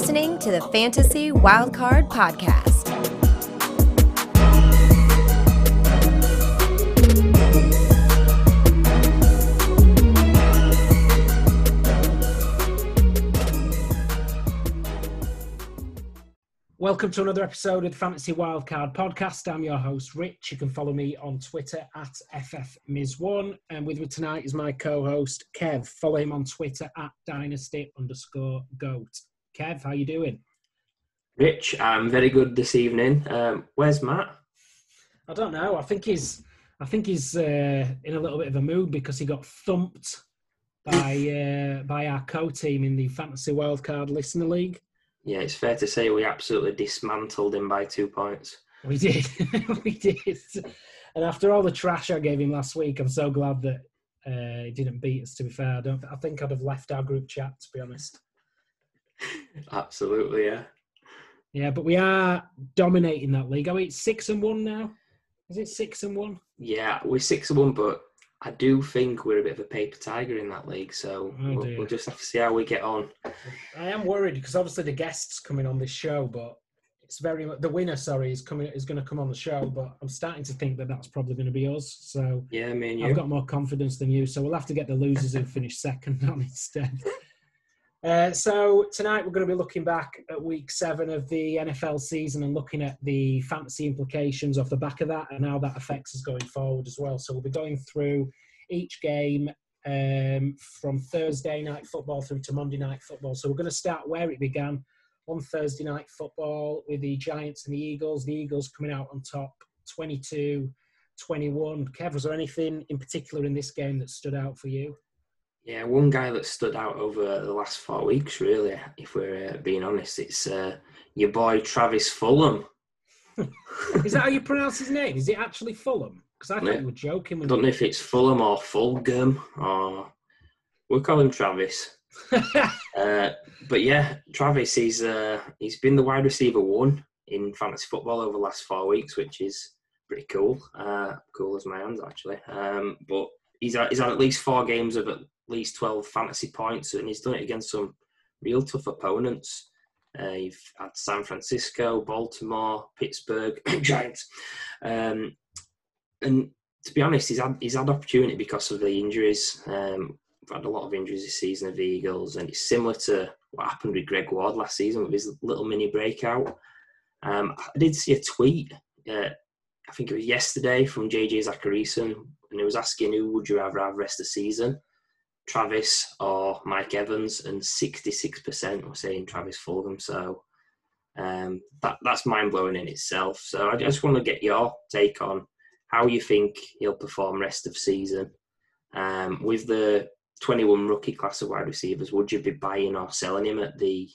Listening to the Fantasy Wildcard Podcast. Welcome to another episode of the Fantasy Wildcard Podcast. I'm your host, Rich. You can follow me on Twitter at FFMiz1. And with me tonight is my co host, Kev. Follow him on Twitter at dynasty underscore goat. Kev, how you doing? Rich, I'm very good this evening. Um, where's Matt? I don't know. I think he's I think he's uh, in a little bit of a mood because he got thumped by uh, by our co-team in the Fantasy Wildcard Listener League. Yeah, it's fair to say we absolutely dismantled him by two points. We did, we did. And after all the trash I gave him last week, I'm so glad that uh, he didn't beat us. To be fair, I don't. I think I'd have left our group chat. To be honest. Absolutely, yeah. Yeah, but we are dominating that league. Are we six and one now? Is it six and one? Yeah, we're six and one, but I do think we're a bit of a paper tiger in that league. So Oh, we'll, we'll just have to see how we get on. I am worried because obviously the guests coming on this show, but it's very mu- the winner. Sorry, is coming is going to come on the show, but I'm starting to think that that's probably going to be us. So Yeah, me and you. I've got more confidence than you. So we'll have to get the losers who finish second on instead. Uh, so tonight we're going to be looking back at week seven of the NFL season and looking at the fantasy implications off the back of that and how that affects us going forward as well. So we'll be going through each game um, from Thursday night football through to Monday night football. So we're going to start where it began on Thursday night football with the Giants and the Eagles. The Eagles coming out on top 22 21. Kev, was there anything in particular in this game that stood out for you? Yeah, one guy that stood out over the last four weeks, really, if we're uh, being honest, it's uh, your boy Travis Fulham. Is that how you pronounce his name? Is it actually Fulham? Because I thought Yeah. you were joking. I don't know if it's Fulham or Fulgham or we'll call him Travis. Uh, but yeah, Travis, he's uh, he's been the wide receiver one in fantasy football over the last four weeks, which is pretty cool. Uh, cool as my hands actually. Um, but he's had, he's had at least four games of at least twelve fantasy points, and he's done it against some real tough opponents. Uh, you've had San Francisco, Baltimore, Pittsburgh, Giants, um, and to be honest, he's had he's had opportunity because of the injuries. Um, we've had a lot of injuries this season of the Eagles, and it's similar to what happened with Greg Ward last season with his little mini breakout. Um, I did see a tweet, uh, I think it was yesterday, from JJ Zachariason, and he was asking who would you rather have rest of the season, Travis or Mike Evans, and 66% were saying Travis Fulgham. So um, that that's mind blowing in itself. So I just want to get your take on how you think he'll perform rest of season. Um, with the 21 rookie class of wide receivers, would you be buying or selling him at the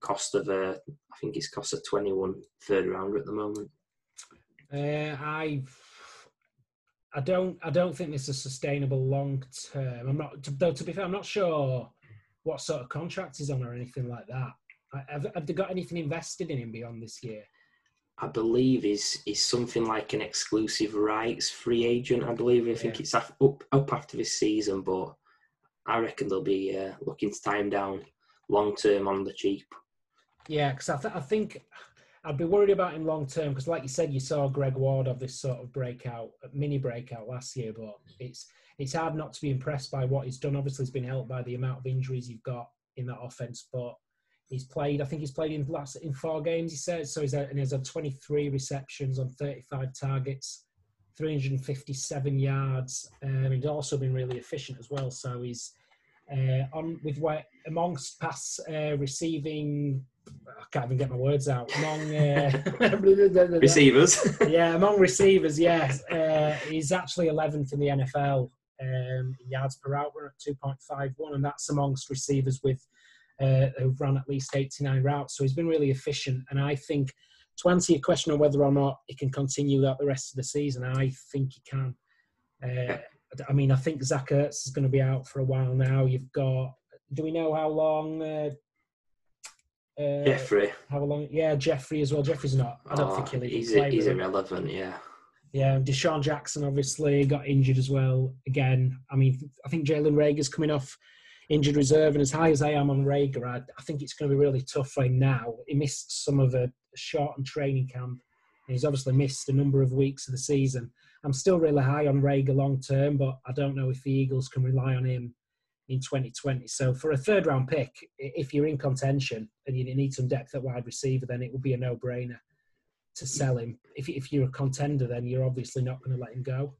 cost of a, I think it's cost of 21 third rounder at the moment? Uh, I I don't I don't think this is sustainable long term. I'm not though. To be fair, I'm not sure what sort of contract he's on or anything like that. Have, have they got anything invested in him beyond this year? I believe is is something like an exclusive rights free agent. I believe. I think Yeah. it's up up after this season, but I reckon they'll be uh, looking to time down long term on the cheap. Yeah, because I, th- I think I'd be worried about him long term. Because, like you said, you saw Greg Ward of this sort of breakout, mini breakout last year. But it's it's hard not to be impressed by what he's done. Obviously, he's been helped by the amount of injuries you've got in that offense. But he's played. I think he's played in last in four games. He said so. He's had, and he's had 23 receptions on 35 targets. 357 yards. Um, he's also been really efficient as well. So he's on with what amongst pass uh, receiving. I can't even get my words out. Among uh, Receivers. yeah, among receivers, yes, uh, he's actually 11th in the NFL um, yards per hour at 2.51, and that's amongst receivers with uh, who've run at least 89 routes. So he's been really efficient, and I think to answer your question on whether or not he can continue that the rest of the season, I think he can. Uh, I mean, I think Zach Ertz is going to be out for a while now. You've got, do we know how long? Uh, uh, Jeffery. How long? Yeah, Jeffery as well. Jeffery's not. I don't Oh, think he'll even he's, play. he's irrelevant, yeah. Yeah, DeSean Jackson obviously got injured as well. Again, I mean, I think Jalen Reagor's coming off injured reserve. And as high as I am on Reagor, I, I think it's going to be really tough for him now. He missed some of a shortened training camp. And he's obviously missed a number of weeks of the season. I'm still really high on Reagor long term, but I don't know if the Eagles can rely on him in 2020. So for a third round pick, if you're in contention and you need some depth at wide receiver, then it would be a no brainer to sell him. If, if you're a contender, then you're obviously not going to let him go.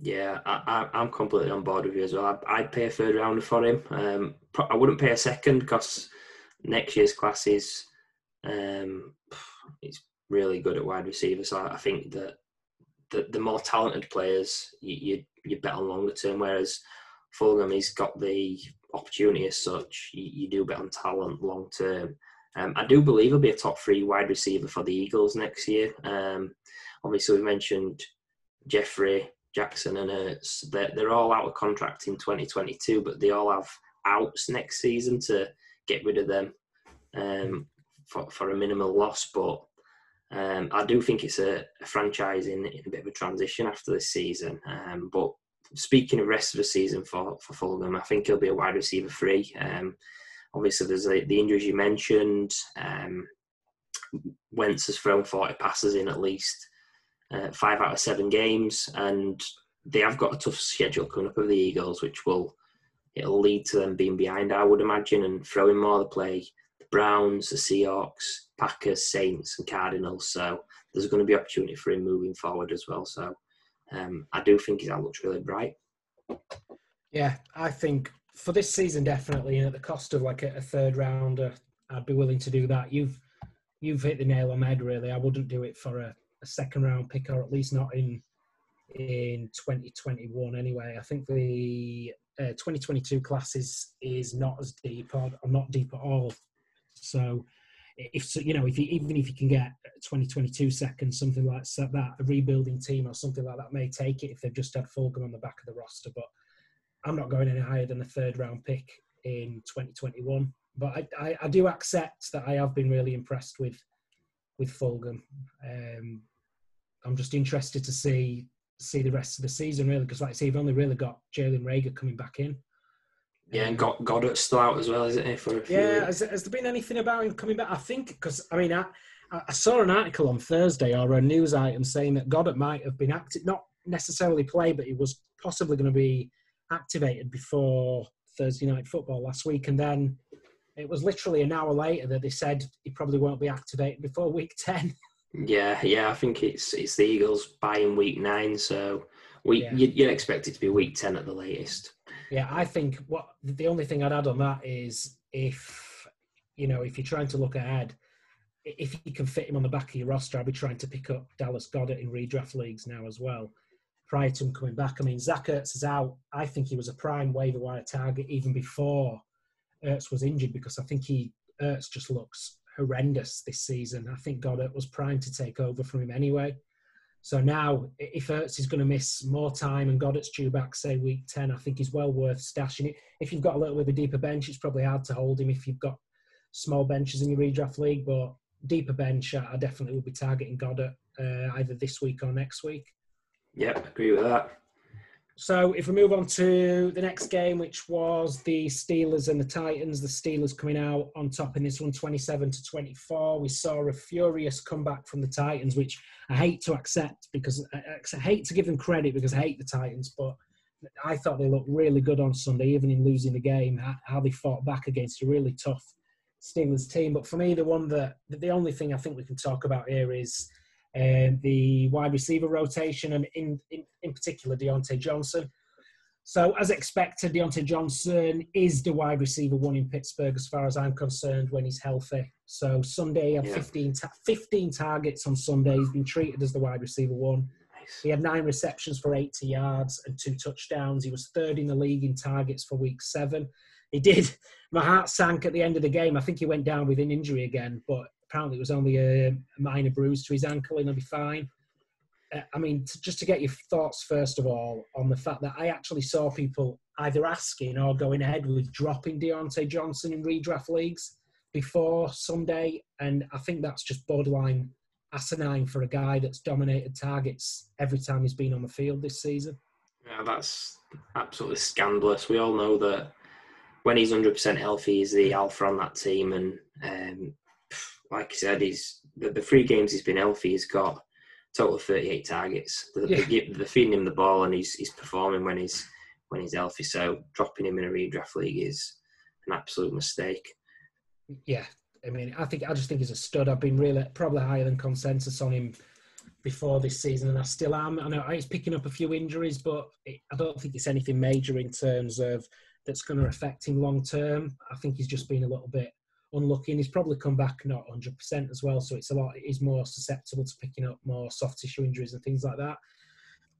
Yeah, I, am completely on board with you as well. I, would pay a third rounder for him. Um, I wouldn't pay a second because next year's class is um, it's really good at wide receiver. So I think that the, the more talented players you, you, you bet on longer term. Whereas Fulgham, he's got the opportunity as such. You, you do bet on talent long term. Um, I do believe he'll be a top three wide receiver for the Eagles next year. Um, obviously, we mentioned Jeffery Jackson, and Ertz. They're, they're all out of contract in 2022, but they all have outs next season to get rid of them um, for, for a minimal loss. But um, I do think it's a, a, franchise in, in a bit of a transition after this season. Um, but speaking of rest of the season for, for Fulgham, I think he'll be a wide receiver free. Um, obviously, there's the, the injuries you mentioned. Um, Wentz has thrown 40 passes in at least uh, five out of seven games, and they have got a tough schedule coming up with the Eagles, which will it'll lead to them being behind, I would imagine, and throwing more of the play. Browns, the Seahawks, Packers, Saints, and Cardinals. So there's going to be opportunity for him moving forward as well. So um, I do think his outlook's really bright. Yeah, I think for this season definitely, and at the cost of like a, a third rounder, I'd be willing to do that. You've you've hit the nail on the head. Really, I wouldn't do it for a, a second round pick, or at least not in in 2021 anyway. I think the uh, 2022 class is, is not as deep or, or, not deep at all. So if you know if you, even if you can get 2022 seconds, something like that, a rebuilding team or something like that may take it if they've just had Fulgham on the back of the roster. But I'm not going any higher than a third round pick in 2021. But I, I, I do accept that I have been really impressed with with Fulgham. Um, I'm just interested to see see the rest of the season really because like I say, you've only really got Jalen Reagor coming back in. Yeah, and got Goedert's still out as well, isn't he? For yeah, has, has, there been anything about him coming back? I think because I mean, I, I saw an article on Thursday or a news item saying that Goedert might have been active, not necessarily play, but he was possibly going to be activated before Thursday night football last week, and then it was literally an hour later that they said he probably won't be activated before week ten. Yeah, yeah, I think it's it's the Eagles buying week nine, so we yeah. you'd, you'd expect it to be week ten at the latest. Yeah, I think what the only thing I'd add on that is if you know if you're trying to look ahead, if you can fit him on the back of your roster, I'd be trying to pick up Dallas Goedert in redraft leagues now as well. Prior to him coming back, I mean Zach Ertz is out. I think he was a prime waiver wire target even before Ertz was injured because I think he Ertz just looks horrendous this season. I think Goddard was primed to take over from him anyway. So now, if Ertz is going to miss more time and Goedert's due back, say week 10, I think he's well worth stashing it. If you've got a little bit of a deeper bench, it's probably hard to hold him if you've got small benches in your redraft league, but deeper bench, I definitely will be targeting Goedert uh, either this week or next week. Yep, agree with that. So if we move on to the next game, which was the Steelers and the Titans, the Steelers coming out on top in this one, 27 to 24. We saw a furious comeback from the Titans, which I hate to accept because I hate to give them credit because I hate the Titans, but I thought they looked really good on Sunday, even in losing the game, how they fought back against a really tough Steelers team. But for me, the one that the only thing I think we can talk about here is um, the wide receiver rotation, and in, in, in particular, Diontae Johnson. So, as expected, Diontae Johnson is the wide receiver one in Pittsburgh, as far as I'm concerned, when he's healthy. So, Sunday, he had yeah. 15, ta- 15 targets on Sunday. He's been treated as the wide receiver one. Nice. He had nine receptions for 80 yards and two touchdowns. He was third in the league in targets for week seven. He did. My heart sank at the end of the game. I think he went down with an injury again, but apparently it was only a, minor bruise to his ankle and he'll be fine. Uh, I mean, just to get your thoughts first of all on the fact that I actually saw people either asking or going ahead with dropping Diontae Johnson in redraft leagues before Sunday, and I think that's just borderline asinine for a guy that's dominated targets every time he's been on the field this season. Yeah, that's absolutely scandalous. We all know that when he's hundred percent healthy, he's the alpha on that team. And um, like I said, he's the, the three games he's been healthy, he's got total of thirty eight targets. They're, Yeah. they're feeding him the ball, and he's he's performing when he's when he's healthy. So dropping him in a redraft league is an absolute mistake. Yeah, I mean, I think I just think he's a stud. I've been really probably higher than consensus on him before this season, and I still am. I know he's picking up a few injuries, but it, I don't think it's anything major in terms of that's going to affect him long term. I think he's just been a little bit unlucky, and he's probably come back not 100 percent as well. So it's a lot. He's more susceptible to picking up more soft tissue injuries and things like that.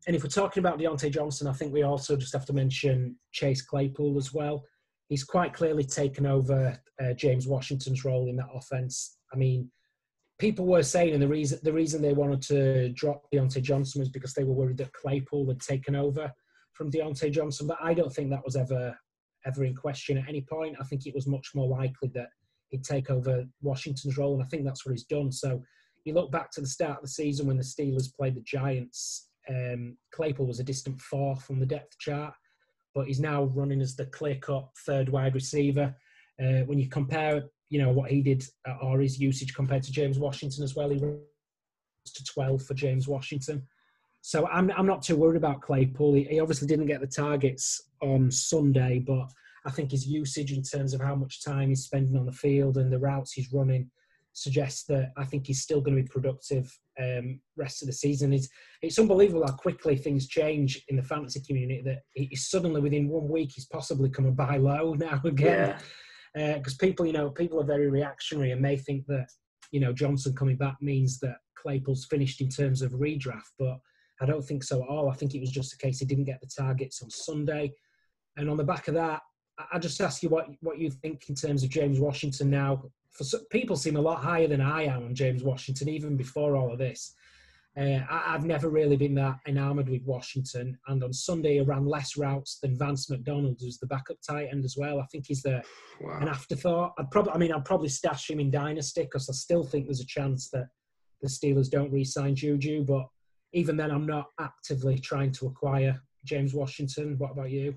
And if we're talking about Diontae Johnson, I think we also just have to mention Chase Claypool as well. He's quite clearly taken over uh, James Washington's role in that offense. I mean, people were saying, and the reason the reason they wanted to drop Diontae Johnson was because they were worried that Claypool had taken over from Diontae Johnson. But I don't think that was ever ever in question at any point. I think it was much more likely that he'd take over Washington's role, and I think that's what he's done. So you look back to the start of the season when the Steelers played the Giants. Um, Claypool was a distant fourth from the depth chart, but he's now running as the clear-cut third wide receiver. Uh, when you compare, you know, what he did uh, or his usage compared to James Washington as well, he rose to 12 for James Washington. So I'm I'm not too worried about Claypool. He, he obviously didn't get the targets on Sunday, but I think his usage in terms of how much time he's spending on the field and the routes he's running suggests that I think he's still going to be productive um, rest of the season. It's it's unbelievable how quickly things change in the fantasy community. That he's suddenly within one week he's possibly come a buy low now again Yeah, because people, you know, people are very reactionary and may think that, you know, Johnson coming back means that Claypool's finished in terms of redraft, but I don't think so at all. I think it was just a case he didn't get the targets on Sunday, and on the back of that, I- just ask you what what you think in terms of James Washington now. For some, people seem a lot higher than I am on James Washington, even before all of this. Uh, I, I've never really been that enamoured with Washington, and on Sunday he ran less routes than Vance McDonald, who's the backup tight end as well. I think he's the an afterthought. I'd probably, I mean, I'd probably stash him in Dynasty because I still think there's a chance that the Steelers don't re-sign Juju. But even then, I'm not actively trying to acquire James Washington. What about you?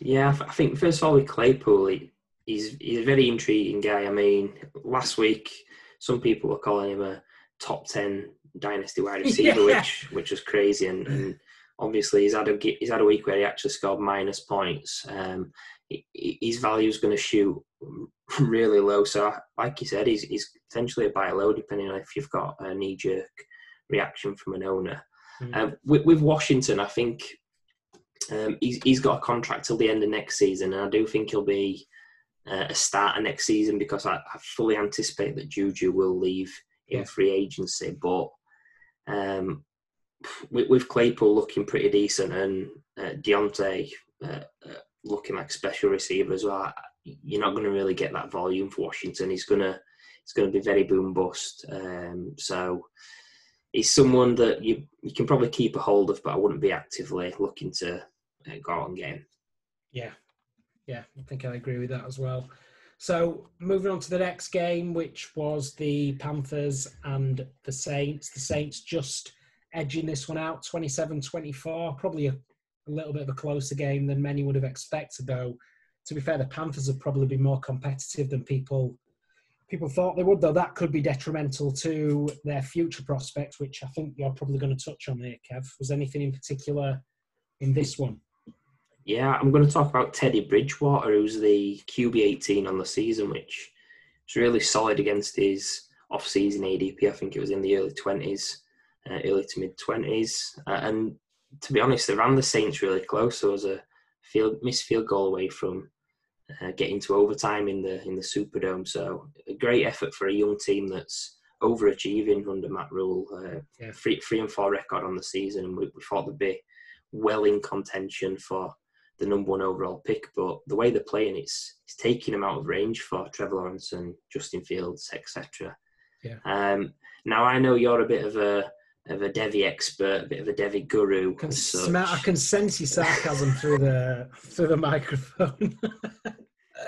Yeah, I think first of all with Claypool, he, he's he's a very intriguing guy. I mean, last week some people were calling him a top ten dynasty wide receiver, Yeah. which which was crazy. And, and obviously he's had a he's had a week where he actually scored minus points. Um, his value is going to shoot really low. So, like you said, he's he's potentially a buy low depending on if you've got a knee jerk reaction from an owner. Mm. Um, with, with Washington, I think um, he's, he's got a contract till the end of next season, and I do think he'll be uh, a starter next season because I, I fully anticipate that Juju will leave in free agency. But um, with, with Claypool looking pretty decent and uh, Diontae uh, uh, looking like special receiver as well, you're not going to really get that volume for Washington. He's gonna it's going to be very boom bust. Um, so he's someone that you you can probably keep a hold of, but I wouldn't be actively looking to uh, go out and. Yeah, yeah, I think I agree with that as well. So moving on to the next game, which was the Panthers and the Saints. The Saints just edging this one out 27-24, probably a, a little bit of a closer game than many would have expected, though. To be fair, the Panthers have probably been more competitive than people people thought they would, though that could be detrimental to their future prospects, which I think you're probably going to touch on here, Kev. Was anything in particular in this one? Yeah, I'm going to talk about Teddy Bridgewater, who's the QB 18 on the season, which is really solid against his off-season ADP. I think it was in the early 20s, uh, early to mid 20s, uh, and to be honest, they ran the Saints really close. There was a field missed field goal away from uh, getting to overtime in the in the Superdome. So a great effort for a young team that's overachieving under Matt Rhule. Uh, Yeah. three three and four record on the season, and we, we thought they'd be well in contention for the number one overall pick. But the way they're playing, it's it's taking them out of range for Trevor Lawrence and Justin Fields, etc. Yeah. Um, now I know you're a bit of a of a Devy expert, a bit of a Devy guru. can as smell, I can sense your sarcasm through the through the microphone.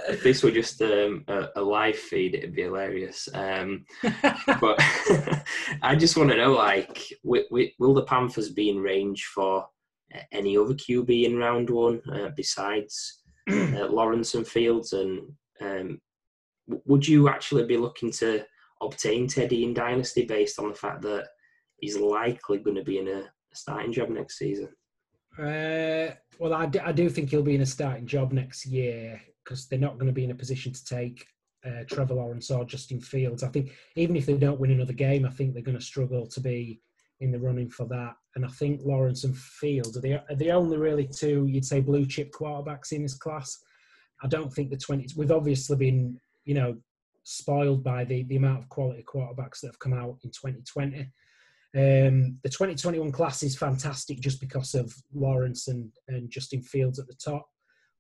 if this were just um, a, a live feed, it'd be hilarious. Um, but I just want to know, like, wi- wi- will the Panthers be in range for any other QB in round one uh, besides uh, Lawrence and Fields, and um, would you actually be looking to obtain Teddy in Dynasty based on the fact that he's likely going to be in a, starting job next season? Uh, well, I do, I do think he'll be in a starting job next year because they're not going to be in a position to take uh, Trevor Lawrence or Justin Fields. I think even if they don't win another game, I think they're going to struggle to be in the running for that. And I think Lawrence and Fields are the, are the only really two, you'd say, blue chip quarterbacks in this class. I don't think the 20s, we've obviously been, you know, spoiled by the, the amount of quality quarterbacks that have come out in 2020. Um, the 2021 class is fantastic just because of Lawrence and, and Justin Fields at the top.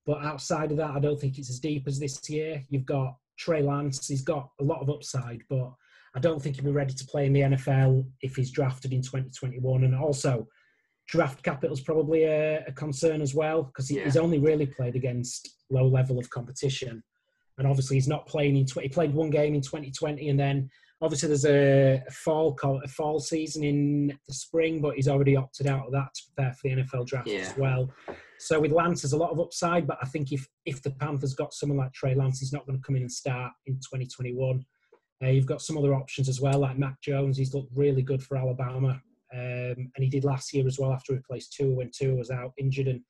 But outside of that, I don't think it's as deep as this year. You've got Trey Lance, he's got a lot of upside, but I don't think he'll be ready to play in the NFL if he's drafted in 2021. And also, draft capital is probably a, a, concern as well because yeah. he's only really played against low level of competition. And obviously, he's not playing in. Tw- he played one game in 2020, and then obviously there's a, a fall call, a fall season in the spring, but he's already opted out of that to prepare for the NFL draft yeah. as well. So with Lance, there's a lot of upside, but I think if if the Panthers got someone like Trey Lance, he's not going to come in and start in 2021. Uh, you've got some other options as well, like Mac Jones. He's looked really good for Alabama, um, and he did last year as well after he replaced Tua when Tua was out injured. And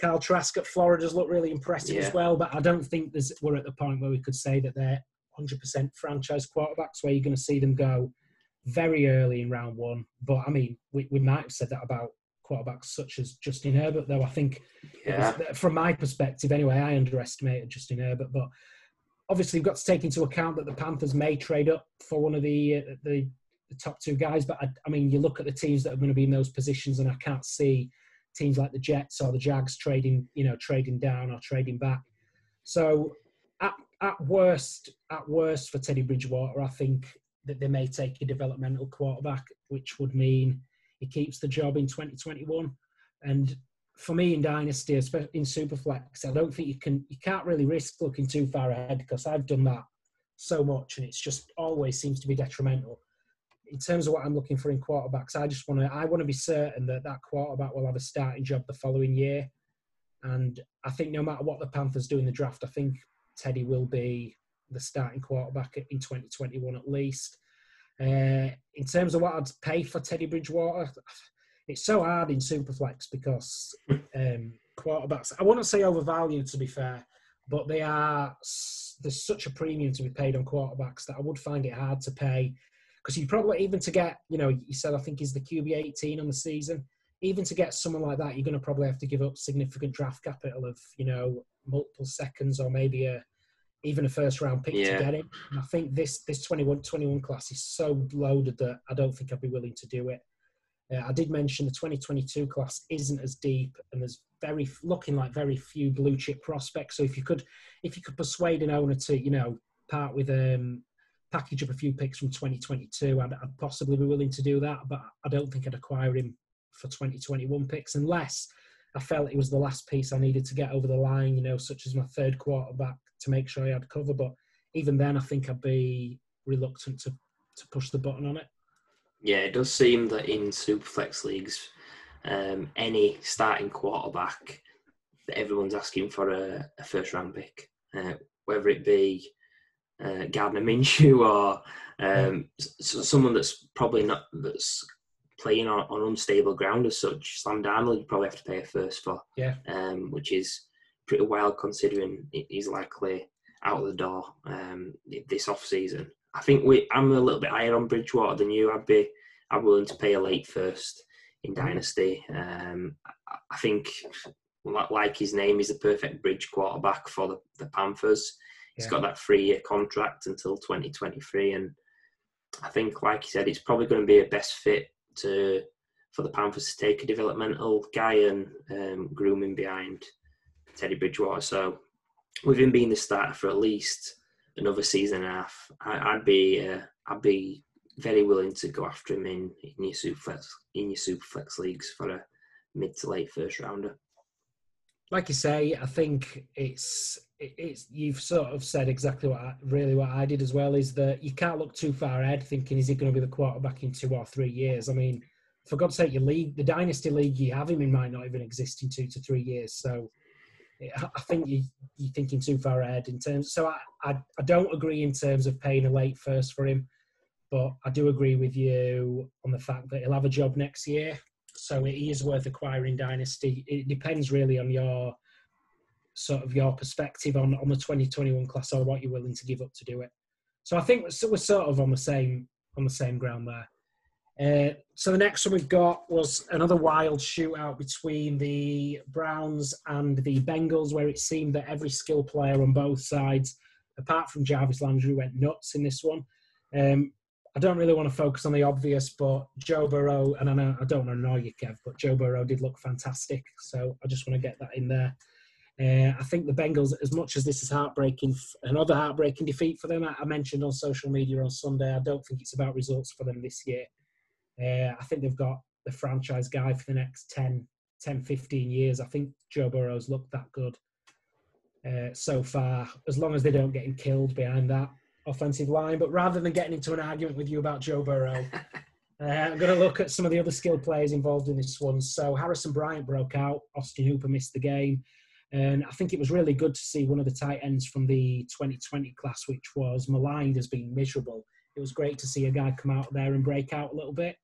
Kyle Trask at Florida's looked really impressive yeah. as well. But I don't think there's, we're at the point where we could say that they're 100% franchise quarterbacks where you're going to see them go very early in round one. But I mean, we, we might have said that about quarterbacks such as Justin Herbert, though I think, yeah. was, from my perspective anyway, I underestimated Justin Herbert. But obviously, you've got to take into account that the Panthers may trade up for one of the uh, the, the, top two guys. But I, I, mean, you look at the teams that are going to be in those positions, and I can't see teams like the Jets or the Jags trading, you know, trading down or trading back. So at, at worst, at worst for Teddy Bridgewater, I think that they may take a developmental quarterback, which would mean he keeps the job in 2021. And for me in Dynasty, especially in Superflex, I don't think you can you can't really risk looking too far ahead because I've done that so much and it's just always seems to be detrimental. In terms of what I'm looking for in quarterbacks, I just want to I want to be certain that that quarterback will have a starting job the following year. And I think no matter what the Panthers do in the draft, I think Teddy will be the starting quarterback in 2021 at least. Uh, in terms of what I'd pay for Teddy Bridgewater, it's so hard in Superflex because um, quarterbacks, I wouldn't say overvalued to be fair, but they are, there's such a premium to be paid on quarterbacks that I would find it hard to pay. Because you probably, even to get, you know, you said I think he's the QB 18 on the season, even to get someone like that, you're going to probably have to give up significant draft capital of, you know, multiple seconds or maybe a even a first round pick yeah. to get him. And I think this this 21 21 class is so loaded that I don't think I'd be willing to do it. Uh, I did mention the 2022 class isn't as deep, and there's very looking like very few blue chip prospects. So if you could if you could persuade an owner to you know part with um package up a few picks from 2022, I'd, I'd possibly be willing to do that. But I don't think I'd acquire him for 2021 picks unless I felt it was the last piece I needed to get over the line, you know, such as my third quarterback to make sure I had cover. But even then, I think I'd be reluctant to, to push the button on it. Yeah, it does seem that in Superflex leagues, um, any starting quarterback everyone's asking for a, a first round pick, uh, whether it be uh, Gardner Minshew or um, someone that's probably not that's playing on, on unstable ground as such. Sam Darnold, you probably have to pay a first for, yeah, um, which is pretty wild considering he's likely out of the door um, this off season. I think we I'm a little bit higher on Bridgewater than you. I'd be I'm willing to pay a late first in mm-hmm. Dynasty. Um, I think, like his name, he's a perfect bridge quarterback for the, the Panthers. He's yeah. got that three year contract until 2023, and I think, like you said, it's probably going to be a best fit to for the Panthers to take a developmental guy and um, groom him behind Teddy Bridgewater. So, with him being the starter for at least another season and a half, I, would be uh, I'd be very willing to go after him in, in your superflex in your superflex leagues for a mid to late first rounder. Like you say, I think it's it's you've sort of said exactly what I, really what I did as well is that you can't look too far ahead thinking is he going to be the quarterback in two or three years. I mean, for God's sake, your league, the dynasty league you have him in might not even exist in two to three years. So I think you, you're thinking too far ahead in terms. So I, I, I don't agree in terms of paying a late first for him, but I do agree with you on the fact that he'll have a job next year. So it is worth acquiring Dynasty. It depends really on your sort of your perspective on, on the 2021 class or what you're willing to give up to do it. So I think we're, we're sort of on the same on the same ground there. Uh, so the next one we've got was another wild shootout between the Browns and the Bengals, where it seemed that every skill player on both sides, apart from Jarvis Landry, went nuts in this one. Um, I don't really want to focus on the obvious, but Joe Burrow, and I, know, I don't want to annoy you, Kev, but Joe Burrow did look fantastic. So I just want to get that in there. Uh, I think the Bengals, as much as this is heartbreaking, another heartbreaking defeat for them, I mentioned on social media on Sunday, I don't think it's about results for them this year. Uh, I think they've got the franchise guy for the next 10, 10 15 years. I think Joe Burrow's looked that good uh, so far, as long as they don't get him killed behind that offensive line. But rather than getting into an argument with you about Joe Burrow, uh, I'm going to look at some of the other skilled players involved in this one. So Harrison Bryant broke out, Austin Hooper missed the game. And I think it was really good to see one of the tight ends from the 2020 class, which was maligned as being miserable. It was great to see a guy come out there and break out a little bit.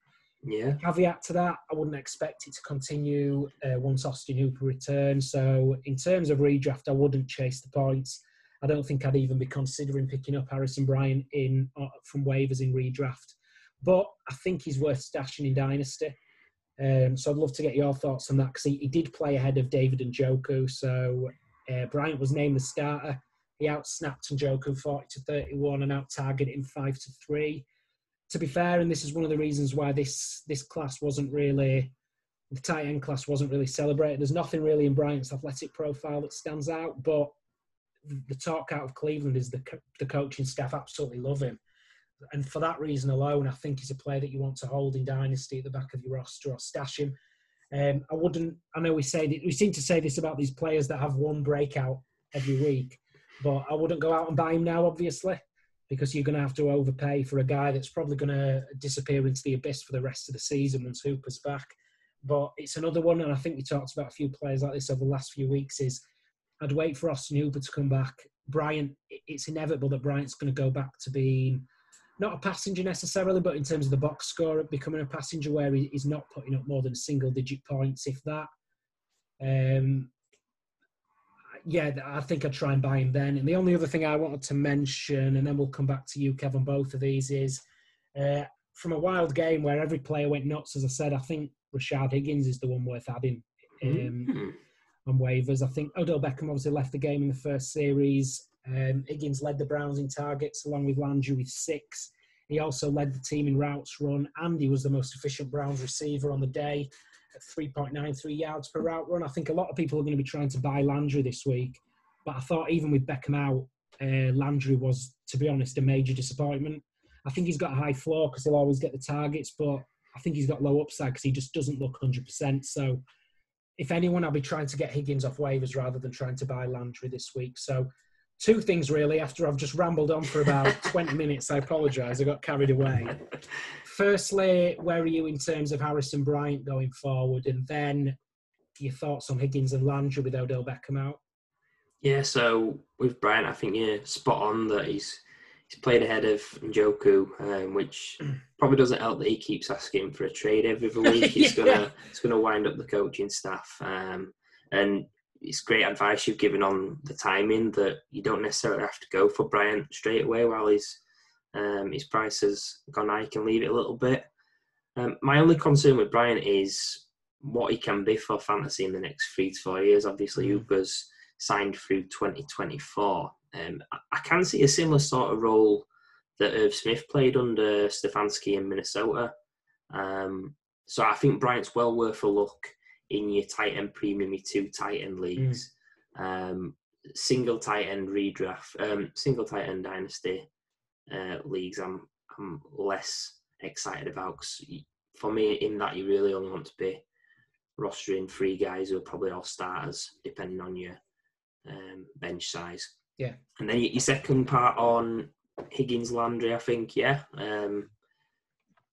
Yeah. Caveat to that, I wouldn't expect it to continue uh, once Austin Hooper returns. So, in terms of redraft, I wouldn't chase the points. I don't think I'd even be considering picking up Harrison Bryant in uh, from waivers in redraft. But I think he's worth stashing in Dynasty. Um, so I'd love to get your thoughts on that because he, he, did play ahead of David Njoku. So uh, Bryant was named the starter. He outsnapped Njoku 40 to 31 and out targeted him 5 to 3 to be fair, and this is one of the reasons why this this class wasn't really the tight end class wasn't really celebrated. There's nothing really in Bryant's athletic profile that stands out, but the talk out of Cleveland is the the coaching staff absolutely love him, and for that reason alone, I think he's a player that you want to hold in dynasty at the back of your roster or stash him. Um, I wouldn't. I know we say that, we seem to say this about these players that have one breakout every week, but I wouldn't go out and buy him now, obviously because you're going to have to overpay for a guy that's probably going to disappear into the abyss for the rest of the season once Hooper's back. But it's another one, and I think we talked about a few players like this over the last few weeks. Is I'd wait for Austin Hooper to come back. Bryant, it's inevitable that Bryant's going to go back to being not a passenger necessarily, but in terms of the box score, becoming a passenger where he's not putting up more than single digit points, if that. Um, yeah, I think I'd try and buy him then. And the only other thing I wanted to mention, and then we'll come back to you, Kevin, both of these is uh, from a wild game where every player went nuts. As I said, I think Rashard Higgins is the one worth adding um, mm-hmm. on waivers. I think Odell Beckham obviously left the game in the first series. Um, Higgins led the Browns in targets along with Landry with six. He also led the team in routes run, and he was the most efficient Browns receiver on the day 3.93 yards per route run. I think a lot of people are going to be trying to buy Landry this week, but I thought even with Beckham out, uh, Landry was, to be honest, a major disappointment. I think he's got a high floor because he'll always get the targets, but I think he's got low upside because he just doesn't look 100%. So, if anyone, I'll be trying to get Higgins off waivers rather than trying to buy Landry this week. So, two things really. After I've just rambled on for about 20 minutes, I apologise. I got carried away firstly, where are you in terms of Harrison Bryant going forward, and then your thoughts on Higgins and Landry with Odell Beckham out? Yeah, so with Bryant, I think you're spot on that he's he's played ahead of Njoku, um, which probably doesn't help that he keeps asking for a trade every week. It's yeah. gonna it's gonna wind up the coaching staff, um, and it's great advice you've given on the timing that you don't necessarily have to go for Bryant straight away while he's um, his price has gone high. can leave it a little bit. Um, my only concern with Bryant is what he can be for fantasy in the next three to four years. Obviously, mm. Signed through 2024. Um, I can see a similar sort of role that Irv Smith played under Stefanski in Minnesota. Um, so I think Bryant's well worth a look in your tight end premium, your two tight end leagues. Mm. Um, single tight end redraft, um, single tight end dynasty uh, leagues I'm I'm less excited about because for me in that you really only want to be rostering three guys who are probably all starters depending on your um, bench size. Yeah. And then your second part on Higgins Landry, I think yeah, um,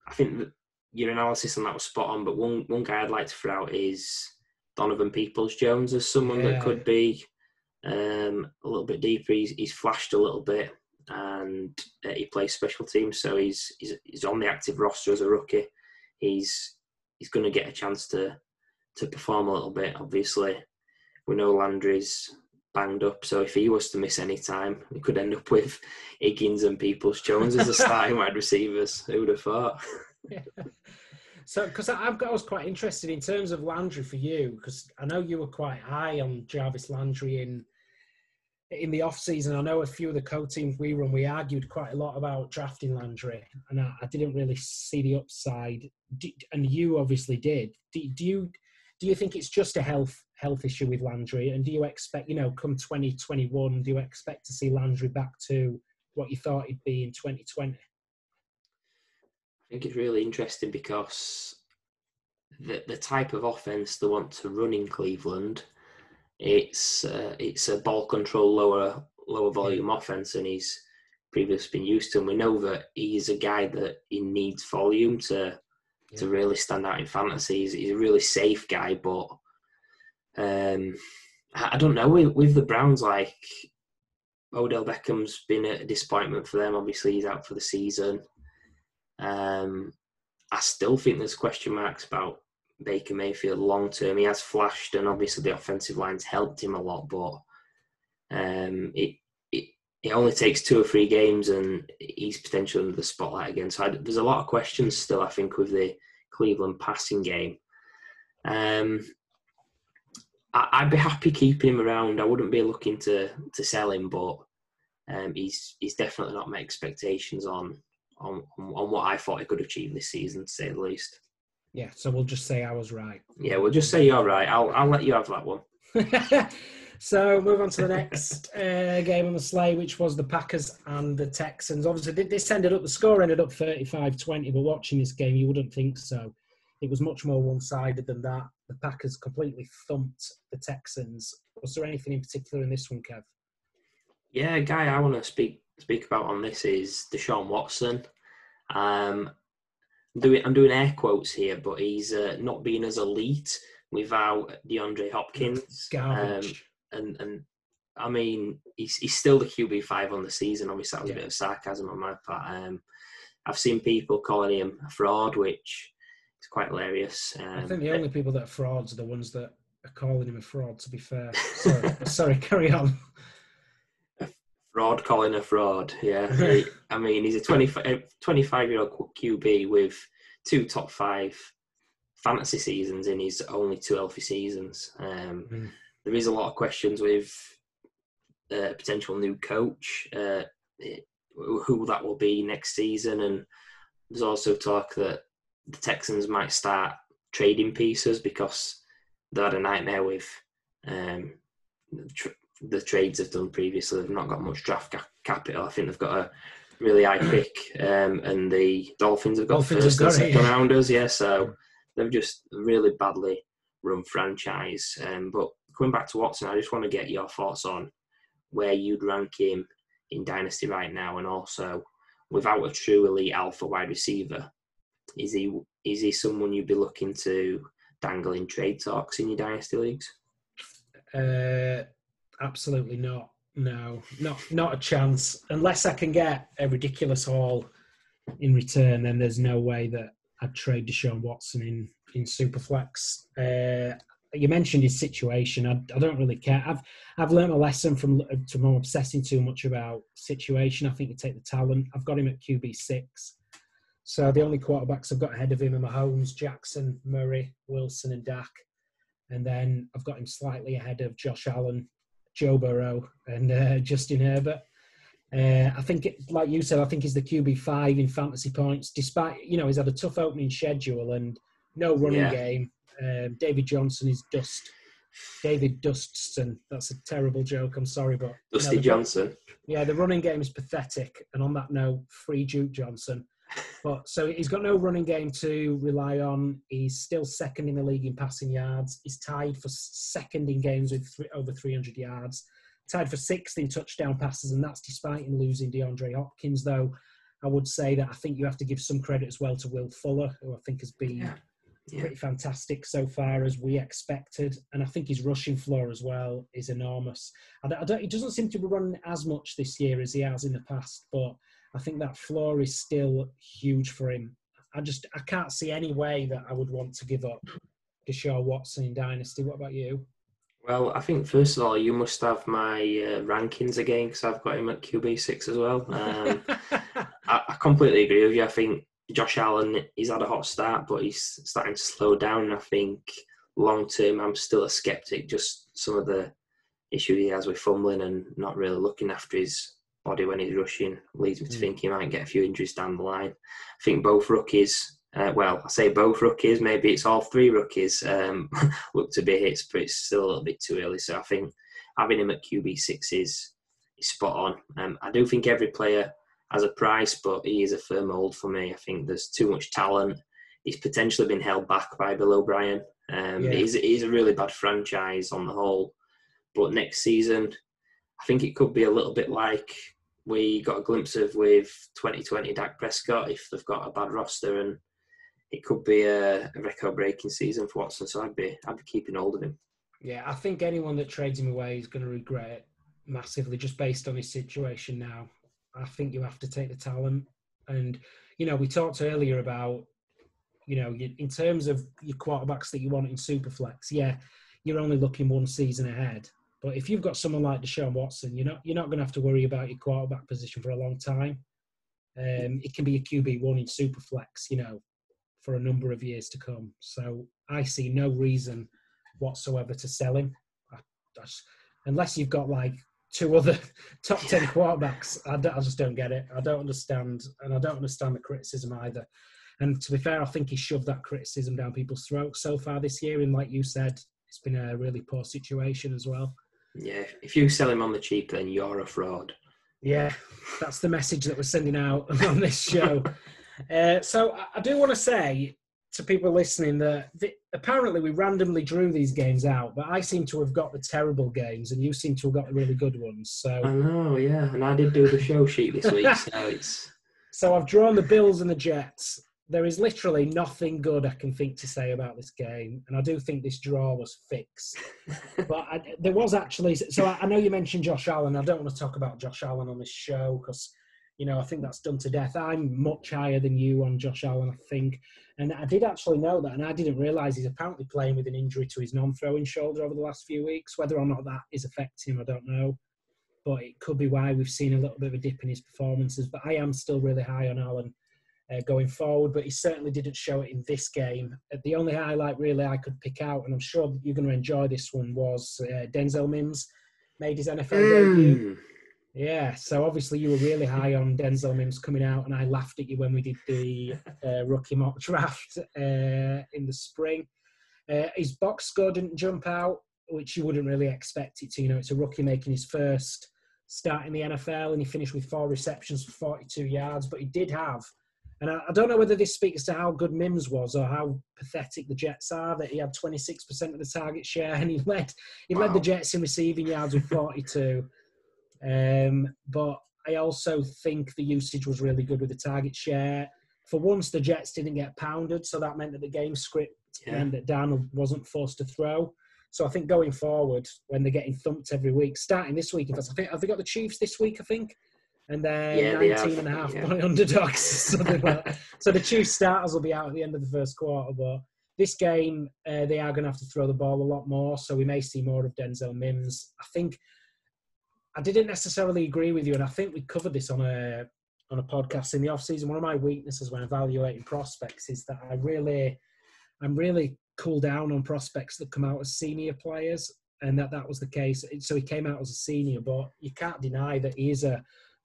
I think that your analysis on that was spot on. But one one guy I'd like to throw out is Donovan Peoples Jones as someone Yeah. that could be um, a little bit deeper. He's, he's flashed a little bit, and uh, he plays special teams, so he's, he's he's on the active roster as a rookie. He's he's going to get a chance to to perform a little bit. Obviously, we know Landry's banged up, so if he was to miss any time, we could end up with Higgins and Peoples Jones as the starting wide receivers. Who would have thought? So, because I've got, I was quite interested in terms of Landry for you, because I know you were quite high on Jarvis Landry in in the off season. I know a few of the co teams we run, we argued quite a lot about drafting Landry, and I, I didn't really see the upside. And you obviously did. Do, do you do you think it's just a health health issue with Landry, and do you expect, you know, come 2021, do you expect to see Landry back to what you thought he'd be in 2020? I think it's really interesting because the the type of offense they want to run in Cleveland, it's uh, it's a ball control lower lower volume offense, and he's previously been used to. And we know that he's a guy that he needs volume to to really stand out in fantasy. He's, he's a really safe guy, but um, I, I don't know with with the Browns like. Odell Beckham's been a disappointment for them. Obviously, he's out for the season. Um, I still think there's question marks about Baker Mayfield long term. He has flashed, and obviously the offensive line's helped him a lot, but um, it, it it only takes two or three games, and he's potentially under the spotlight again. So I, there's a lot of questions still, I think, with the Cleveland passing game. Um, I, I'd be happy keeping him around. I wouldn't be looking to to sell him, but um, he's he's definitely not my expectations on on, on what I thought he could achieve this season, to say the least. Yeah, so we'll just say I was right. Yeah, we'll just say you're right. I'll I'll let you have that one. so move on to the next uh, game on the sleigh, which was the Packers and the Texans. Obviously, th- this ended up the score ended up 35-20, but watching this game, you wouldn't think so. It was much more one-sided than that. The Packers completely thumped the Texans. Was there anything in particular in this one, Kev? Yeah, a guy I want to speak speak about on this is Deshaun Watson. Um, doing I'm doing air quotes here, but he's uh, not been as elite without DeAndre Hopkins. Um, and and I mean, he's he's still the QB five on the season. Obviously, that was Yeah. a bit of sarcasm on my part. Um, I've seen people calling him a fraud, which is quite hilarious. Um, I think the only people that are frauds are the ones that are calling him a fraud. To be fair, sorry, sorry carry on. Fraud calling a fraud. Yeah, He- I mean he's a 25, 25 year old QB with two top five fantasy seasons in his only two healthy seasons. Um, Mm. There is a lot of questions with uh, potential new coach, uh, who that will be next season, and there's also talk that the Texans might start trading pieces because they had a nightmare with um, tr- the trades they've done previously. They've not got much draft ca- capital. I think they've got a really high pick, um, and the Dolphins have got Dolphins first have and got it, second yeah. rounders. Yeah, so they've just really badly run franchise. Um, but coming back to Watson, I just want to get your thoughts on where you'd rank him in Dynasty right now, and also without a true elite alpha wide receiver, is he is he someone you'd be looking to dangle in trade talks in your Dynasty leagues? Uh, absolutely not. No, not not a chance. Unless I can get a ridiculous haul in return, then there's no way that I'd trade Deshaun Watson in in Superflex. Uh, you mentioned his situation. I, I don't really care. I've I've learned a lesson from from obsessing too much about situation. I think you take the talent. I've got him at QB six. So the only quarterbacks I've got ahead of him are Mahomes, Jackson, Murray, Wilson, and Dak. And then I've got him slightly ahead of Josh Allen, Joe Burrow, and uh, Justin Herbert. Uh, I think, it- like you said, I think he's the QB five in fantasy points. Despite you know he's had a tough opening schedule and no running Yeah. game. Um, David Johnson is dust. David Dustson. That's a terrible joke. I'm sorry, but you know, Dusty the- Johnson. yeah, the running game is pathetic. And on that note, free Duke Johnson. But so he's got no running game to rely on. He's still second in the league in passing yards. He's tied for second in games with three, over 300 yards. Tied for sixth in touchdown passes, and that's despite him losing DeAndre Hopkins. Though I would say that I think you have to give some credit as well to Will Fuller, who I think has been Yeah. yeah. pretty fantastic so far as we expected, and I think his rushing floor as well is enormous. I don't, I don't, he doesn't seem to be running as much this year as he has in the past, but I think that floor is still huge for him. I just I can't see any way that I would want to give up Deshaun Watson in Dynasty. What about you? Well, I think first of all, you must have my uh, rankings again because I've got him at QB six as well. Um, I, I, completely agree with you. I think Josh Allen, he's had a hot start, but he's starting to slow down. I think long term, I'm still a skeptic. Just some of the issue he has with fumbling and not really looking after his body when he's rushing leads me to mm. think he might get a few injuries down the line. I think both rookies, uh, well, I say both rookies, maybe it's all three rookies, um, look to be hits, but it's still a little bit too early. So I think having him at QB6 is, is spot on. Um, I do think every player has a price, but he is a firm hold for me. I think there's too much talent. He's potentially been held back by Bill O'Brien. Um, yeah. he's, he's a really bad franchise on the whole. But next season, I think it could be a little bit like we got a glimpse of with 2020 Dak Prescott if they've got a bad roster and it could be a, a record-breaking season for Watson. So I'd be I'd be keeping hold of him. Yeah, I think anyone that trades him away is going to regret it massively just based on his situation now. I think you have to take the talent. And, you know, we talked earlier about, you know, in terms of your quarterbacks that you want in Superflex, yeah, you're only looking one season ahead. But if you've got someone like Deshaun Watson, you're not you're not going to have to worry about your quarterback position for a long time. Um, it can be a QB one in Superflex, you know, for a number of years to come. So I see no reason whatsoever to sell him, I, unless you've got like two other top 10 quarterbacks. I, I, just don't get it. I don't understand, and I don't understand the criticism either. And to be fair, I think he shoved that criticism down people's throats so far this year. And like you said, it's been a really poor situation as well. Yeah, if you sell him on the cheap, then you're a fraud. Yeah, that's the message that we're sending out on this show. uh, so I do want to say to people listening that the, apparently we randomly drew these games out, but I seem to have got the terrible games, and you seem to have got the really good ones. So I know, yeah, and I did do the show sheet this week, so it's. So I've drawn the Bills and the Jets. There is literally nothing good I can think to say about this game, and I do think this draw was fixed. but I, there was actually, so I, I know you mentioned Josh Allen. I don't want to talk about Josh Allen on this show because you know, I think that's done to death. I'm much higher than you on Josh Allen, I think. And I did actually know that, and I didn't realise he's apparently playing with an injury to his non-throwing shoulder over the last few weeks. Whether or not that is affecting him, I don't know. But it could be why we've seen a little bit of a dip in his performances. But I am still really high on Allen uh, going forward. But he certainly didn't show it in this game. Uh, the only highlight really I could pick out, and I'm sure you're going to enjoy this one, was uh, Denzel Mims made his NFL mm. debut yeah, so obviously you were really high on Denzel Mims coming out, and I laughed at you when we did the uh, rookie mock draft uh, in the spring. Uh, his box score didn't jump out, which you wouldn't really expect it to. You know, it's a rookie making his first start in the NFL, and he finished with four receptions for 42 yards. But he did have, and I, I don't know whether this speaks to how good Mims was or how pathetic the Jets are that he had 26% of the target share, and he led he wow. led the Jets in receiving yards with 42. Um, but I also think the usage was really good with the target share. For once, the Jets didn't get pounded, so that meant that the game script yeah. meant that Darnold wasn't forced to throw. So I think going forward, when they're getting thumped every week, starting this week, I think have they got the Chiefs this week? I think, and then yeah, 19 and a half yeah. point underdogs. so, so the Chiefs starters will be out at the end of the first quarter, but this game uh, they are going to have to throw the ball a lot more. So we may see more of Denzel Mims. I think I didn't necessarily agree with you, and I think we covered this on a on a podcast in the off season. One of my weaknesses when evaluating prospects is that I really, I'm really cool down on prospects that come out as senior players, and that that was the case. So he came out as a senior, but you can't deny that he is a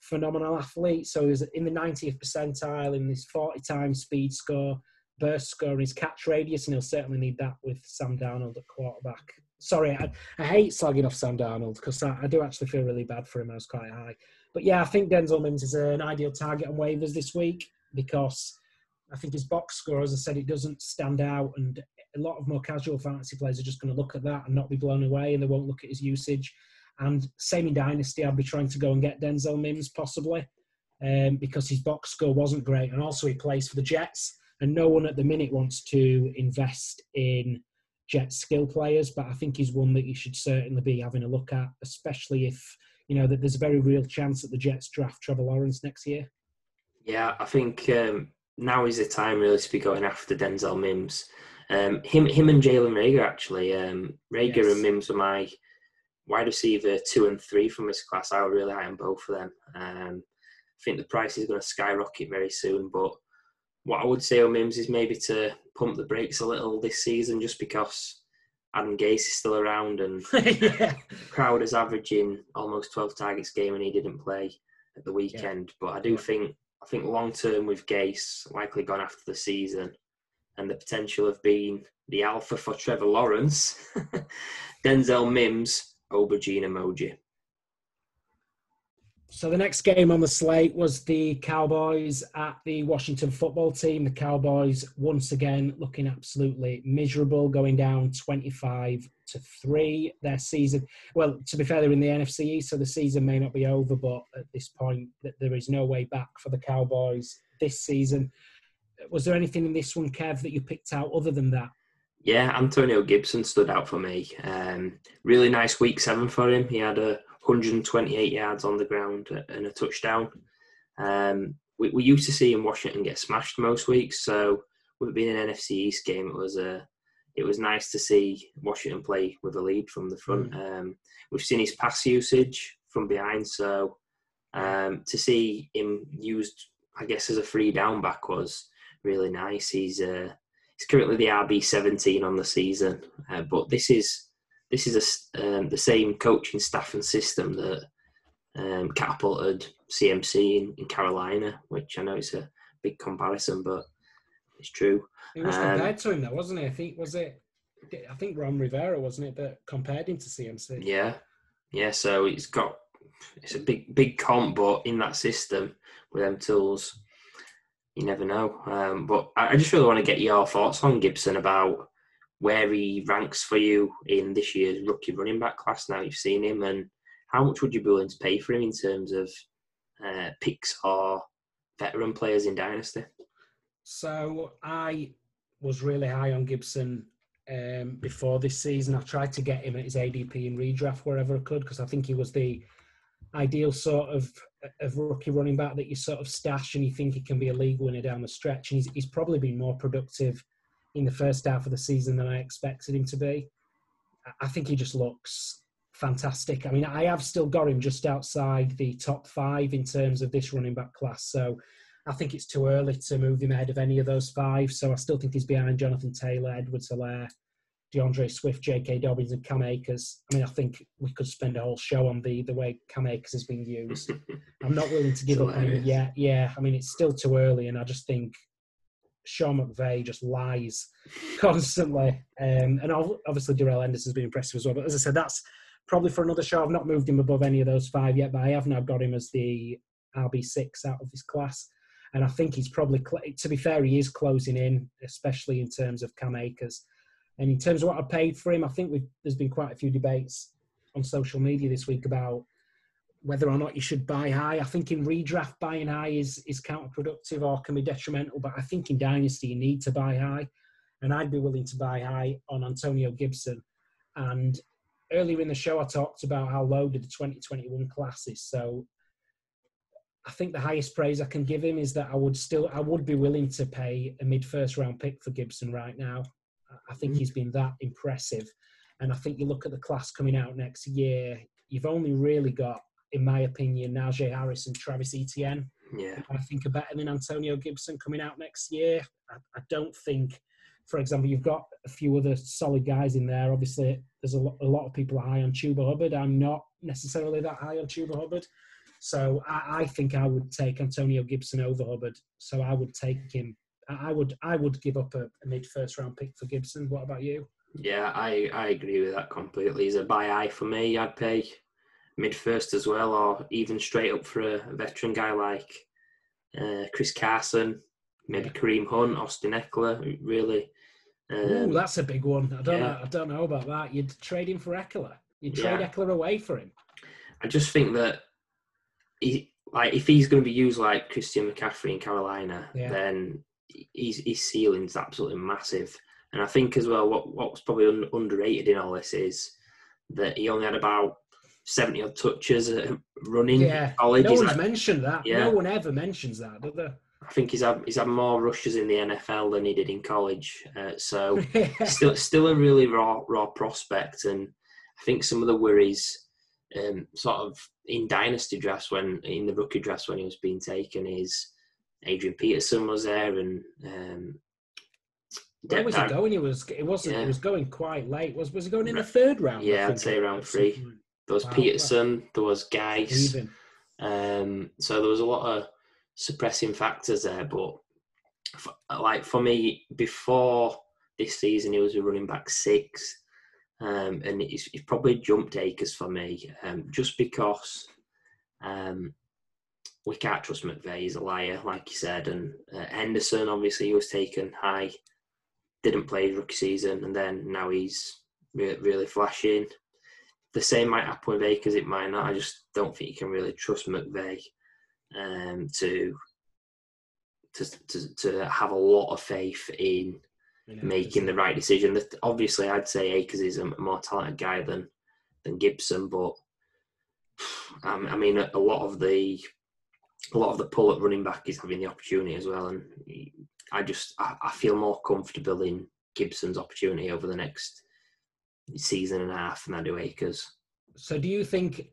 phenomenal athlete. So he's in the 90th percentile in his 40 times speed score, burst score, his catch radius, and he'll certainly need that with Sam Darnold at quarterback sorry, I, I hate slagging off Sam Darnold because I, I, do actually feel really bad for him. I was quite high. But yeah, I think Denzel Mims is an ideal target on waivers this week because I think his box score, as I said, it doesn't stand out. And a lot of more casual fantasy players are just going to look at that and not be blown away and they won't look at his usage. And same in Dynasty, I'd be trying to go and get Denzel Mims possibly um, because his box score wasn't great. And also he plays for the Jets and no one at the minute wants to invest in Jet skill players, but I think he's one that you should certainly be having a look at, especially if you know that there's a very real chance that the Jets draft Trevor Lawrence next year. Yeah, I think um, now is the time really to be going after Denzel Mims. Um, him, him, and Jalen Reagor actually. Um, Reagor yes. and Mims are my wide receiver two and three from this class. I really high on both of them. Um, I think the price is going to skyrocket very soon, but what I would say on Mims is maybe to pump the brakes a little this season, just because Adam Gase is still around and yeah. Crowder's averaging almost 12 targets game and he didn't play at the weekend. Yeah. But I do think I think long term with Gase likely gone after the season and the potential of being the alpha for Trevor Lawrence, Denzel Mims, aubergine emoji. So the next game on the slate was the Cowboys at the Washington football team. The Cowboys once again looking absolutely miserable, going down 25 to 3 their season. Well, to be fair, they're in the NFC so the season may not be over, but at this point there is no way back for the Cowboys this season. Was there anything in this one, Kev, that you picked out other than that? Yeah, Antonio Gibson stood out for me. Um, really nice week seven for him. He had a 128 yards on the ground and a touchdown. Um, we, we, used to see in Washington get smashed most weeks, so with it being an NFC East game, it was a uh, it was nice to see Washington play with a lead from the front. Mm. Um, we've seen his pass usage from behind, so um, to see him used, I guess, as a free down back was really nice. He's uh, he's currently the RB 17 on the season, uh, but this is this is a, um, the same coaching staff and system that um, catapulted CMC in, in, Carolina, which I know it's a big comparison, but it's true. It was um, compared to him, though, wasn't it? I think was it. I think Ron Rivera wasn't it that compared him to CMC? Yeah, yeah. So it's got it's a big big comp, but in that system with them tools, you never know. Um, but I, just really want to get your thoughts on Gibson about where he ranks for you in this year's rookie running back class. Now you've seen him, and how much would you be willing to pay for him in terms of uh, picks or veteran players in Dynasty? So I was really high on Gibson um, before this season. I tried to get him at his ADP in redraft wherever I could because I think he was the ideal sort of of rookie running back that you sort of stash and you think he can be a league winner down the stretch. And he's, he's probably been more productive in the first half of the season than I expected him to be. I think he just looks fantastic. I mean, I have still got him just outside the top five in terms of this running back class. So I think it's too early to move him ahead of any of those five. So I still think he's behind Jonathan Taylor, Edwards Helaire, D'Andre Swift, J.K. Dobbins, and Cam Akers. I mean, I think we could spend a whole show on the the way Cam Akers has been used. I'm not willing to give up on any yet. Yeah, I mean, it's still too early, and I just think Sean McVay just lies constantly. Um, and obviously, Darrell Henderson has been impressive as well. But as I said, that's probably for another show. I've not moved him above any of those five yet, but I have now got him as the RB6 out of his class. And I think he's probably, to be fair, he is closing in, especially in terms of Cam Akers. And in terms of what I paid for him, I think there's been quite a few debates on social media this week about whether or not you should buy high. I think in redraft buying high is is counterproductive or can be detrimental, but I think in dynasty you need to buy high, and I'd be willing to buy high on Antonio Gibson. And earlier in the show, I talked about how loaded the 2021 class is. So I think the highest praise I can give him is that I would still I would be willing to pay a mid first round pick for Gibson right now. I think he's been that impressive. And I think you look at the class coming out next year, you've only really got in my opinion, Najee Harris and Travis Etienne. Yeah. I think are better than Antonio Gibson coming out next year. I, I, don't think, for example, you've got a few other solid guys in there. Obviously, there's a lot, a lot of people high on Chuba Hubbard. I'm not necessarily that high on Chuba Hubbard. So I, I think I would take Antonio Gibson over Hubbard. So I would take him. I would I would give up a, a mid first round pick for Gibson. What about you? Yeah, I, I agree with that completely. He's a buy high for me. I'd pay mid first as well, or even straight up for a veteran guy like uh, Chris Carson, maybe Kareem Hunt, Austin Ekeler. Really, um, Ooh, that's a big one. I don't yeah. know. I don't know about that. You'd trade him for Ekeler. You'd trade yeah. Ekeler away for him. I just think that he, like, if he's going to be used like Christian McCaffrey in Carolina, yeah. then his, his ceiling's absolutely massive. And I think as well, what what was probably un, underrated in all this is that he only had about seventy odd touches running yeah. college. No He's one's had- mentioned that. Yeah. No one ever mentions that, do they? I think he's had he's had more rushes in the NFL than he did in college. Uh, so still still a really raw raw prospect, and I think some of the worries, um, sort of in dynasty drafts when in the rookie drafts when he was being taken is Adrian Peterson was there and um, Where was it going? He was. It wasn't. Yeah. It was going quite late. Was Was he going in the third round? Yeah, I'd say round three. point? there was Wow. Peterson, there was Geis, Um, so there was a lot of suppressing factors there, but f- like for me, before this season, he was a running back six, um, and he's, he's probably jumped Akers for me, um, just because um, we can't trust McVay. He's a liar, like you said, and uh, Henderson obviously he was taken high, didn't play his rookie season, and then now he's re- really flashing the same might happen with Akers, it might not. I just don't think you can really trust McVay um, to, to to to have a lot of faith in You know, making the right decision. That- Obviously, I'd say Akers is a more talented guy than than Gibson, but um, I mean, a, a lot of the a lot of the pull at running back is having the opportunity as well, and I just I, I feel more comfortable in Gibson's opportunity over the next season and a half than I do Akers. So, do you think?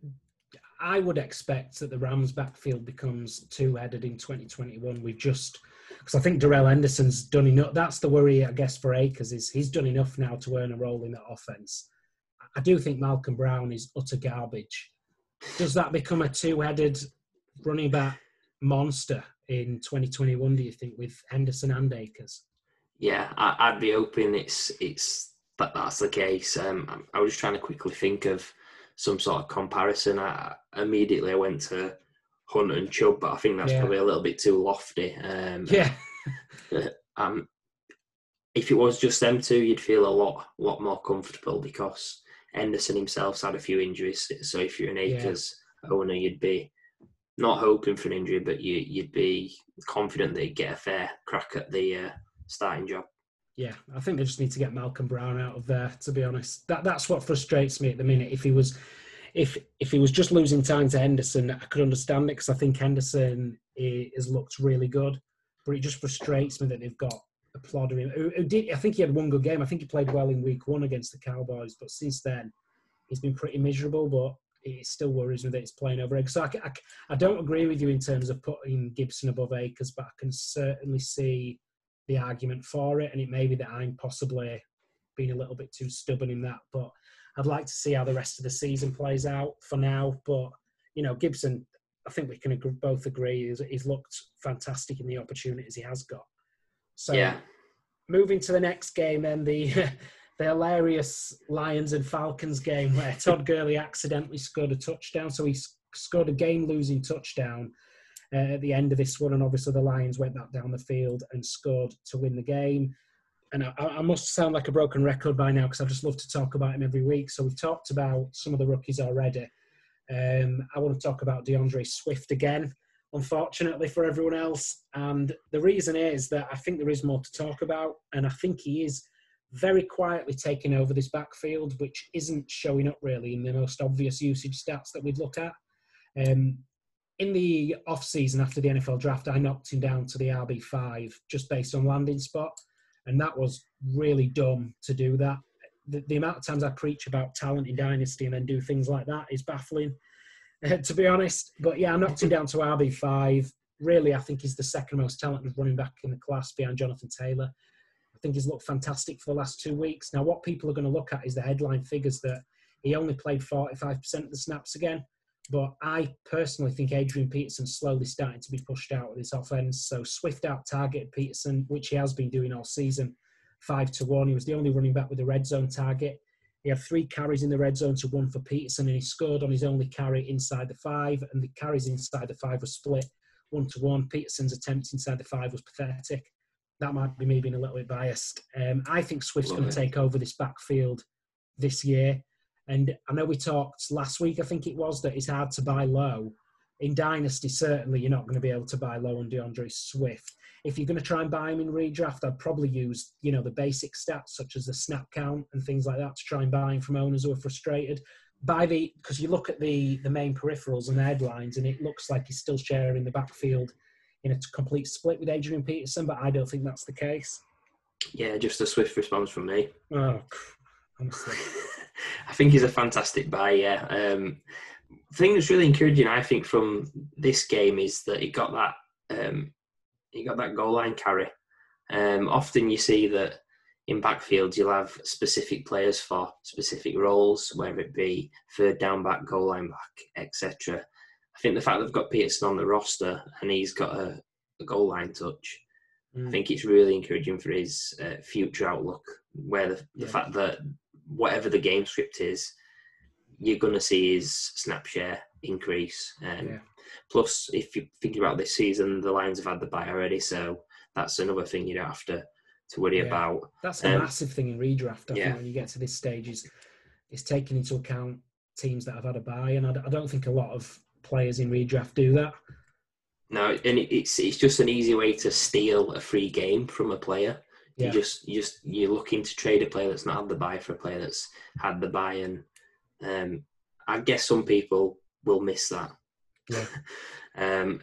I would expect that the Rams' backfield becomes two-headed in 2021. We've just because I think Darrell Henderson's done enough. That's the worry, I guess, for Akers is he's done enough now to earn a role in that offense. I do think Malcolm Brown is utter garbage. Does that become a two-headed running back monster in 2021? Do you think with Henderson and Akers? Yeah, I, I'd be hoping it's it's that that's the case. Um, I, was just trying to quickly think of some sort of comparison. I immediately I went to Hunt and Chubb, but I think that's Yeah. probably a little bit too lofty. Um, Yeah, um, if it was just them two, you'd feel a lot lot more comfortable because Henderson himself's had a few injuries. So if you're an Yeah. Owner, you'd be not hoping for an injury, but you you'd be confident that you'd get a fair crack at the uh, starting job. Yeah, I think they just need to get Malcolm Brown out of there. To be honest, that that's what frustrates me at the minute. If he was, if if he was just losing time to Henderson, I could understand it because I think Henderson has looked really good. But it just frustrates me that they've got a plodder in. I think he had one good game? I think he played well in week one against the Cowboys, but since then he's been pretty miserable. But it still worries me that it's playing over Akers. So I, I I don't agree with you in terms of putting Gibson above Akers, but I can certainly see the argument for it, and it may be that I'm possibly being a little bit too stubborn in that. But I'd like to see how the rest of the season plays out for now. But you know, Gibson, I think we can agree, both agree he's, he's looked fantastic in the opportunities he has got. So yeah, moving to the next game, then the the hilarious Lions and Falcons game where Todd Gurley accidentally scored a touchdown. So he scored a game-losing touchdown uh, at the end of this one, and obviously the Lions went back down the field and scored to win the game. And I, I must sound like a broken record by now because I just love to talk about him every week. So we've talked about some of the rookies already. Um, I want to talk about D'Andre Swift again, unfortunately for everyone else. And the reason is that I think there is more to talk about, and I think he is very quietly taking over this backfield, which isn't showing up really in the most obvious usage stats that we'd look at. Um, in the off season after the NFL draft, I knocked him down to the RB five just based on landing spot, and that was really dumb to do that. The, the amount of times I preach about talent in dynasty and then do things like that is baffling, uh, to be honest. But yeah, I knocked him down to RB five. Really, I think he's the second most talented running back in the class behind Jonathan Taylor. Think he's looked fantastic for the last two weeks. Now, what people are going to look at is the headline figures that he only played 45% of the snaps again. But I personally think Adrian Peterson's slowly starting to be pushed out of this offense. So Swift out targeted Peterson, which he has been doing all season, five to one. He was the only running back with a red zone target. He had three carries in the red zone to one for Peterson, and he scored on his only carry inside the five. And the carries inside the five were split one to one. Peterson's attempt inside the five was pathetic. That might be me being a little bit biased. Um, I think Swift's going to take over this backfield this year. And I know we talked last week, I think it was, that it's hard to buy low. in Dynasty, certainly you're not going to be able to buy low on D'Andre Swift. If you're going to try and buy him in redraft, I'd probably use, you know, the basic stats such as the snap count and things like that to try and buy him from owners who are frustrated. By the because you look at the the main peripherals and the headlines, and it looks like he's still sharing the backfield in a complete split with Adrian Peterson, but I don't think that's the case. Yeah, just a swift response from me. Oh, honestly. I think he's a fantastic buy. Yeah. Um, thing that's really encouraging, I think, from this game is that he got that um, he got that goal line carry. Um, often you see that in backfields you'll have specific players for specific roles, whether it be third down back, goal line back, etc. I think the fact they've got Peterson on the roster and he's got a, a goal line touch, mm. I think it's really encouraging for his uh, future outlook. Where the, the yeah. fact that whatever the game script is, you're going to see his snap share increase. Um, yeah. Plus, if you're thinking about this season, the Lions have had the bye already, so that's another thing you don't have to, to worry yeah. about. That's a um, massive thing in redraft. I yeah. think when you get to this stage, is is taking into account teams that have had a bye, and I, I don't think a lot of players in redraft do that. No, and it's it's just an easy way to steal a free game from a player. You yeah. just you just you're looking to trade a player that's not had the buy for a player that's had the bye, and um, I guess some people will miss that. Yeah. um,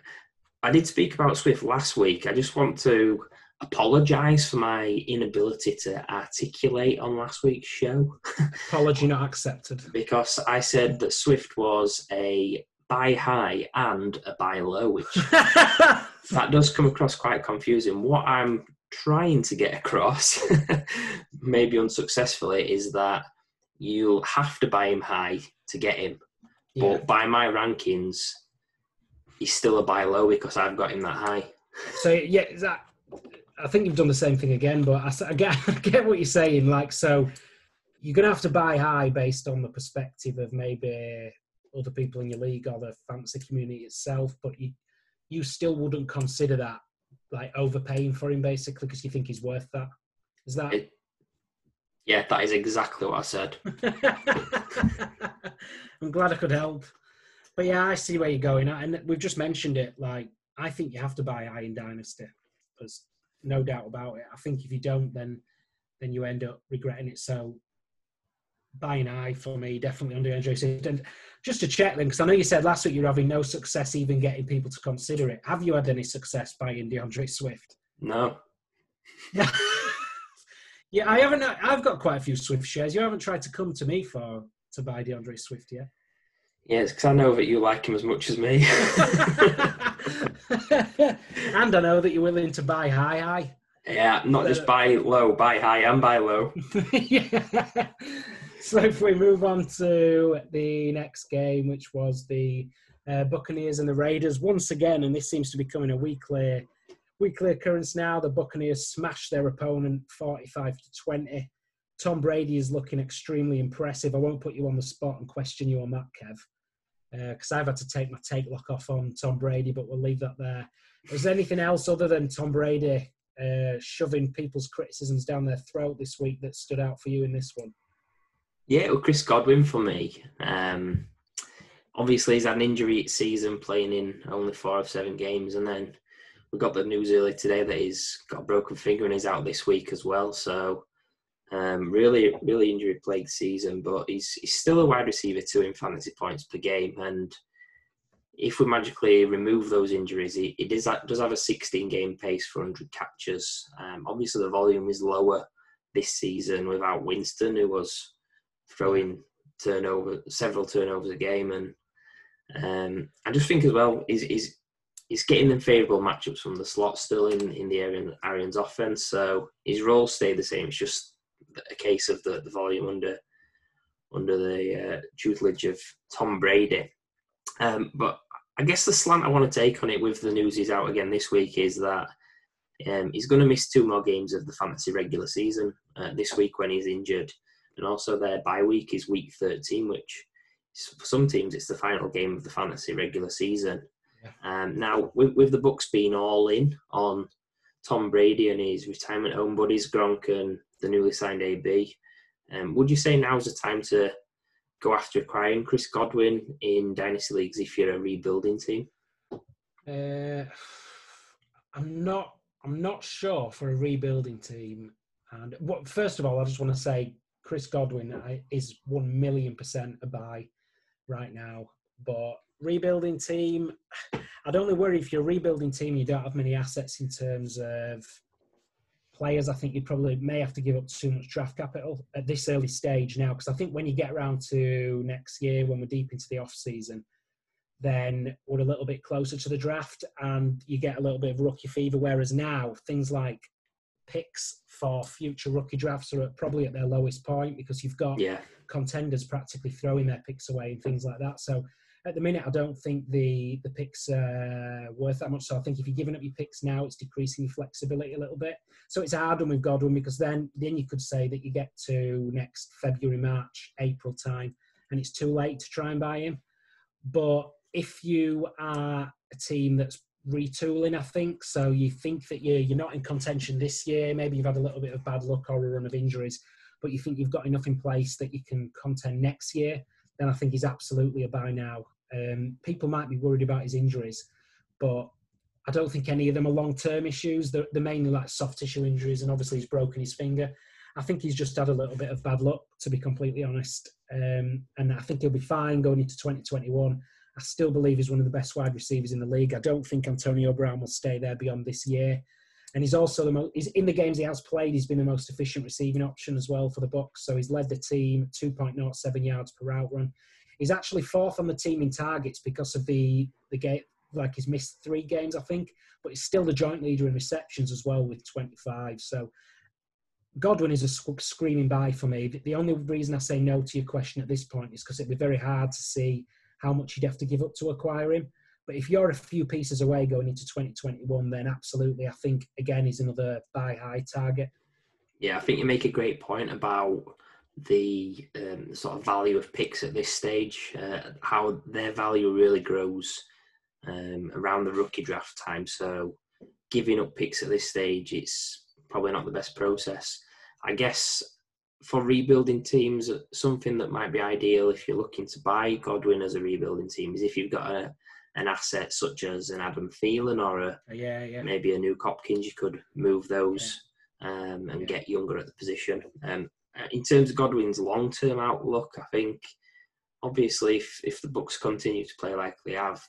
I did speak about Swift last week. I just want to apologise for my inability to articulate on last week's show. Apology not accepted. because I said that Swift was a buy high and a buy low, which that does come across quite confusing. What I'm trying to get across, maybe unsuccessfully, is that you'll have to buy him high to get him. Yeah. But by my rankings, he's still a buy low because I've got him that high. So yeah, that I think you've done the same thing again. But I, I, get I get what you're saying. Like so, you're gonna have to buy high based on the perspective of maybe other people in your league or the fantasy community itself. But you you still wouldn't consider that like overpaying for him basically because you think he's worth that. Is that? It, yeah, that is exactly what I said. I'm glad I could help. But yeah, I see where you're going at, and we've just mentioned it. Like, I think you have to buy Iron Dynasty. There's no doubt about it. I think if you don't, then then you end up regretting it. So buying eye for me, definitely under Andre And just to check then, because I know you said last week you're having no success even getting people to consider it. Have you had any success buying D'Andre Swift? No. yeah, I haven't. I've got quite a few Swift shares. You haven't tried to come to me for to buy D'Andre Swift yet. Yeah, it's because I know that you like him as much as me. and I know that you're willing to buy high, high. Yeah, not just uh, buy low, buy high and buy low. yeah. So if we move on to the next game, which was the uh, Buccaneers and the Raiders, once again, and this seems to be coming a weekly weekly occurrence now. The Buccaneers smashed their opponent 45 to 20. Tom Brady is looking extremely impressive. I won't put you on the spot and question you on that, Kev because uh, I've had to take my take lock off on Tom Brady, but we'll leave that there. Was there anything else other than Tom Brady uh, shoving people's criticisms down their throat this week that stood out for you in this one? Yeah, well, Chris Godwin for me. Um, obviously, he's had an injury season, playing in only four of seven games, and then we got the news earlier today that he's got a broken finger and he's out this week as well. So um, really, really injury plagued season, but he's he's still a wide receiver two in fantasy points per game. And if we magically remove those injuries, he, he does, does have a 16 game pace for 100 catches. Um, obviously, the volume is lower this season without Winston, who was throwing turnover several turnovers a game. And um, I just think as well, he's, he's, getting them favourable matchups from the slot still in, in the Arian, Arians offense. So his role stayed the same. It's just a case of the, the volume under under the uh, tutelage of Tom Brady. Um, but I guess the slant I want to take on it with the news he's out again this week is that um, he's going to miss two more games of the fantasy regular season uh, this week when he's injured, and also their bye week is week 13, which for some teams it's the final game of the fantasy regular season. Yeah. Um, now, with, with the Bucs being all in on Tom Brady and his retirement home buddies Gronk and the newly signed AB. Um, would you say now's the time to go after acquiring Chris Godwin in dynasty leagues if you're a rebuilding team? Uh, I'm not. I'm not sure for a rebuilding team. And what? First of all, I just want to say Chris Godwin is one million percent a buy right now. But rebuilding team, I'd only worry if you're rebuilding team, you don't have many assets in terms of players. I think you probably may have to give up too much draft capital at this early stage now, because I think when you get around to next year, when we're deep into the off season, then we're a little bit closer to the draft and you get a little bit of rookie fever. Whereas now, things like picks for future rookie drafts are probably at their lowest point because you've got yeah. contenders practically throwing their picks away and things like that. So at the minute, I don't think the the picks are worth that much. So I think if you're giving up your picks now, it's decreasing your flexibility a little bit. So it's hard one with Godwin because then then you could say that you get to next February, March, April time, and it's too late to try and buy him. But if you are a team that's retooling, I think so, you think that you're you're not in contention this year. Maybe you've had a little bit of bad luck or a run of injuries, but you think you've got enough in place that you can contend next year. Then I think he's absolutely a buy now. Um, people might be worried about his injuries, but I don't think any of them are long term issues. They're, they're, mainly like soft tissue injuries, and obviously he's broken his finger. I think he's just had a little bit of bad luck, to be completely honest. Um, and I think he'll be fine going into 2021. I still believe he's one of the best wide receivers in the league. I don't think Antonio Brown will stay there beyond this year. And he's also the most, he's in the games he has played, he's been the most efficient receiving option as well for the Bucs. So he's led the team 2.07 yards per route run. He's actually fourth on the team in targets because of the the game. Like he's missed three games, I think, but he's still the joint leader in receptions as well with 25. So Godwin is a screaming buy for me. The only reason I say no to your question at this point is because it'd be very hard to see how much you'd have to give up to acquire him. But if you're a few pieces away going into 2021, then absolutely, I think again he's another buy high target. Yeah, I think you make a great point about the um, sort of value of picks at this stage, uh, how their value really grows um, around the rookie draft time. So giving up picks at this stage, it's probably not the best process. I guess for rebuilding teams, something that might be ideal if you're looking to buy Godwin as a rebuilding team is if you've got a, an asset such as an Adam Thielen or a yeah, yeah. maybe a Nuk Hopkins, you could move those yeah. um, and get younger at the position. Um, uh, in terms of Godwin's long term outlook, I think obviously if, if the Bucs continue to play like they have,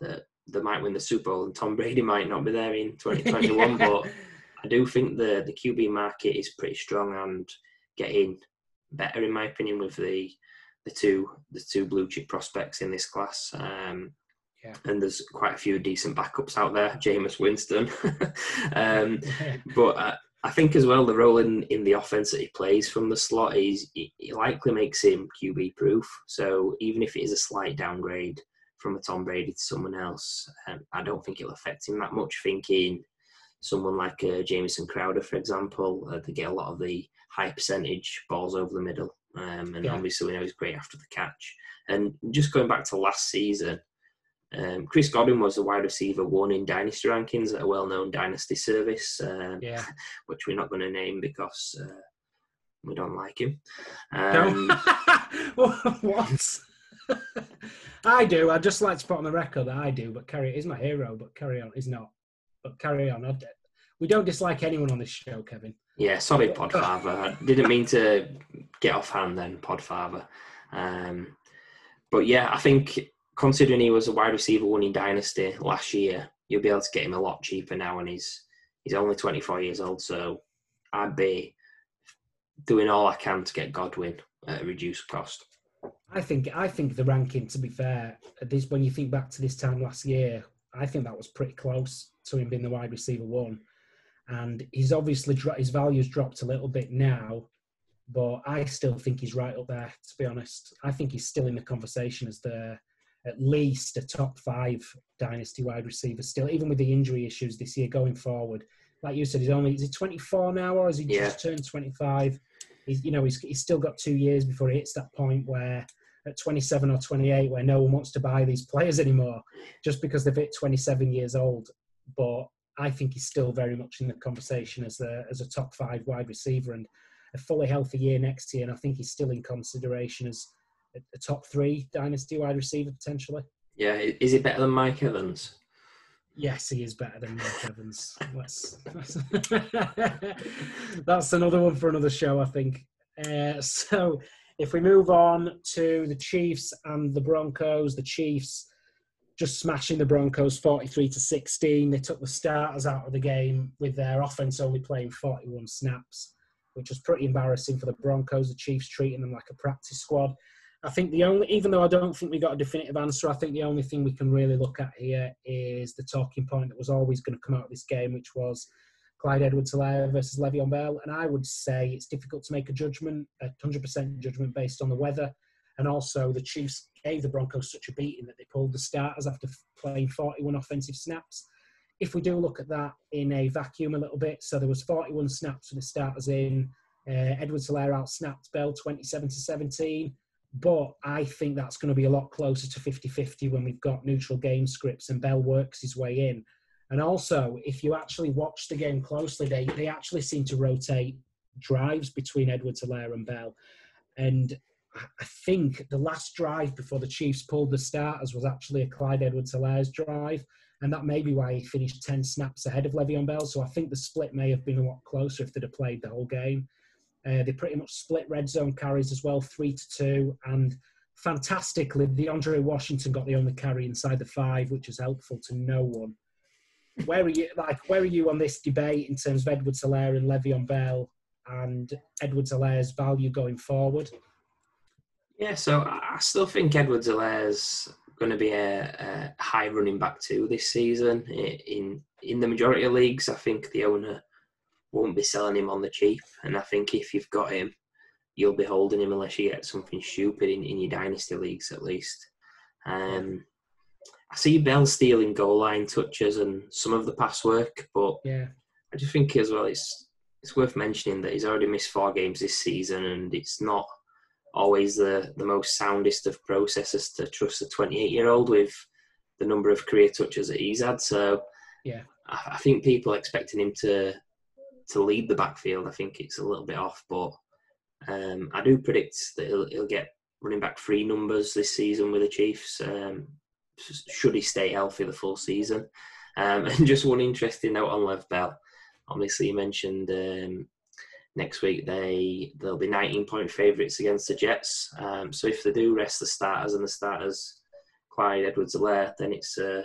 that they might win the Super Bowl and Tom Brady might not be there in 2021. yeah. But I do think the the QB market is pretty strong and getting better in my opinion with the the two the two blue chip prospects in this class. Um, yeah. And there's quite a few decent backups out there, Jameis Winston. um, but uh, I think as well the role in, in the offense that he plays from the slot is it, likely makes him QB proof. So even if it is a slight downgrade from a Tom Brady to someone else, um, I don't think it'll affect him that much. Thinking someone like uh, Jamison Crowder, for example, uh, they get a lot of the high percentage balls over the middle, um, and yeah. obviously we know he's great after the catch. And just going back to last season, um, Chris Godwin was a wide receiver one in dynasty rankings at a well-known dynasty service, um, yeah. which we're not going to name because uh, we don't like him. Um, what? I do. I'd just like to put on the record that I do, but Kerry is my hero. But carry on is not. But carry on. We don't dislike anyone on this show, Kevin. Yeah, sorry, Podfather. I didn't mean to get off hand then, Podfather. Um, but yeah, I think considering he was a wide receiver one in Dynasty last year, you'll be able to get him a lot cheaper now, and he's he's only 24 years old. So I'd be doing all I can to get Godwin at a reduced cost. I think I think the ranking, to be fair, this when you think back to this time last year, I think that was pretty close to him being the wide receiver one, and he's obviously his value's dropped a little bit now, but I still think he's right up there. To be honest, I think he's still in the conversation as the at least a top five dynasty wide receiver still, even with the injury issues this year going forward. Like you said, he's only is he 24 now, or has he yeah. just turned 25? He's you know he's he's still got two years before he hits that point where at 27 or 28 where no one wants to buy these players anymore just because they've hit 27 years old. But I think he's still very much in the conversation as a as a top five wide receiver and a fully healthy year next year, and I think he's still in consideration as a top three dynasty wide receiver potentially. Yeah, is he better than Mike Evans? Yes, he is better than Mike Evans. Let's, that's another one for another show, I think. Uh, so, if we move on to the Chiefs and the Broncos, the Chiefs just smashing the Broncos 43 to 16. They took the starters out of the game with their offense only playing 41 snaps, which was pretty embarrassing for the Broncos. The Chiefs treating them like a practice squad. I think the only, even though I don't think we got a definitive answer, I think the only thing we can really look at here is the talking point that was always going to come out of this game, which was Clyde Edwards-Helaire versus Le'Veon Bell. And I would say it's difficult to make a judgment, a 100% judgment based on the weather. And also, the Chiefs gave the Broncos such a beating that they pulled the starters after playing 41 offensive snaps. If we do look at that in a vacuum a little bit, so there was 41 snaps for the starters in. Uh, Edwards-Helaire out snapped Bell 27 to 17, but I think that's going to be a lot closer to 50-50 when we've got neutral game scripts and Bell works his way in. And also, if you actually watch the game closely, they, they actually seem to rotate drives between Edwards-Helaire and Bell. And I think the last drive before the Chiefs pulled the starters was actually a Clyde Edwards-Helaire's drive, and that may be why he finished 10 snaps ahead of Le'Veon Bell. So I think the split may have been a lot closer if they'd have played the whole game. Uh, they pretty much split red zone carries as well, three to two, and fantastically, DeAndre Washington got the only carry inside the five, which is helpful to no one. Where are you? Like, where are you on this debate in terms of Edwards-Helaire and Le'Veon Bell and Edwards-Helaire's value going forward? Yeah, so I still think Edwards-Helaire's going to be a, a, high running back too this season. In in the majority of leagues, I think the owner won't be selling him on the cheap, and I think if you've got him, you'll be holding him unless you get something stupid in, in your dynasty leagues at least. Um, I see Bell stealing goal line touches and some of the pass work, but yeah, I just think as well it's it's worth mentioning that he's already missed four games this season, and it's not always the, the most soundest of processes to trust a 28 year old with the number of career touches that he's had. So yeah, I, I, think people expecting him to to lead the backfield. I think it's a little bit off, but um, I do predict that he'll, he'll, get running back free numbers this season with the Chiefs. Um, should he stay healthy the full season? Um, and just one interesting note on Lev Bell. Obviously, you mentioned um, next week they they'll be 19 point favourites against the Jets. Um, so if they do rest the starters and the starters Clyde Edwards-Helaire, then it's a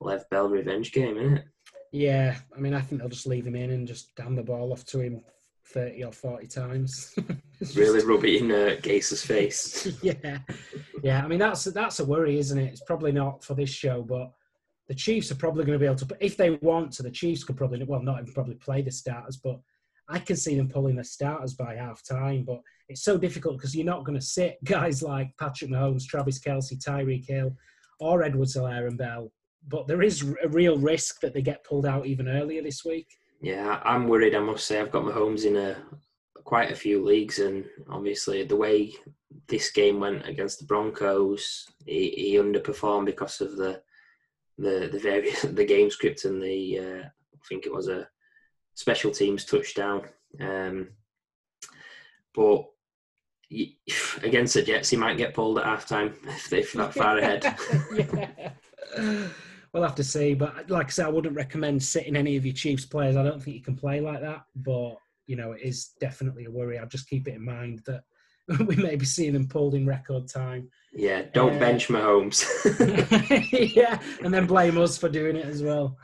Lev Bell revenge game, isn't it? Yeah, I mean I think they'll just leave him in and just damn the ball off to him 30 or 40 times. really just... rub it in uh, Gase's face. yeah, yeah. I mean that's that's a worry, isn't it? It's probably not for this show, but the Chiefs are probably going to be able to, if they want to, the Chiefs could probably, well, not even probably play the starters, but I can see them pulling the starters by half time, but it's so difficult because you're not going to sit guys like Patrick Mahomes, Travis Kelce, Tyreek Hill, or Edwards-Helaire and Bell. But there is a real risk that they get pulled out even earlier this week. Yeah, I'm worried. I must say, I've got Mahomes in a quite a few leagues, and obviously the way this game went against the Broncos, he, he underperformed because of the the the various the game script and the uh, I think it was a special teams touchdown. Um, but against the Jets, he might get pulled at halftime if they're that far ahead. yeah. We'll have to see. But like I said, I wouldn't recommend sitting any of your Chiefs players. I don't think you can play like that. But, you know, it is definitely a worry. I'll just keep it in mind that we may be seeing them pulled in record time. Yeah, don't uh, bench Mahomes. yeah, and then blame us for doing it as well.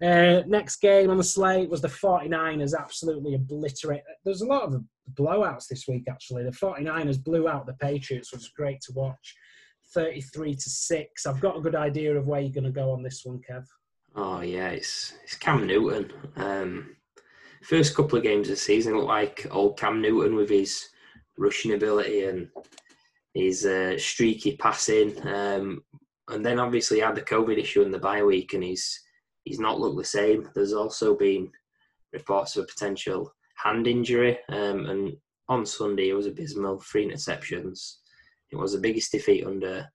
Uh, next game on the slate was the 49ers absolutely obliterate. There's a lot of blowouts this week, actually. The 49ers blew out the Patriots, which was great to watch. 33 to 6. I've got a good idea of where you're going to go on this one, Kev. Oh, yeah, it's, it's Cam Newton. Um, first couple of games of the season looked like old Cam Newton with his rushing ability and his uh, streaky passing. Um, and then obviously had the COVID issue in the bye week and he's he's not looked the same. There's also been reports of a potential hand injury, um, and on Sunday it was abysmal. Three interceptions. It was the biggest defeat under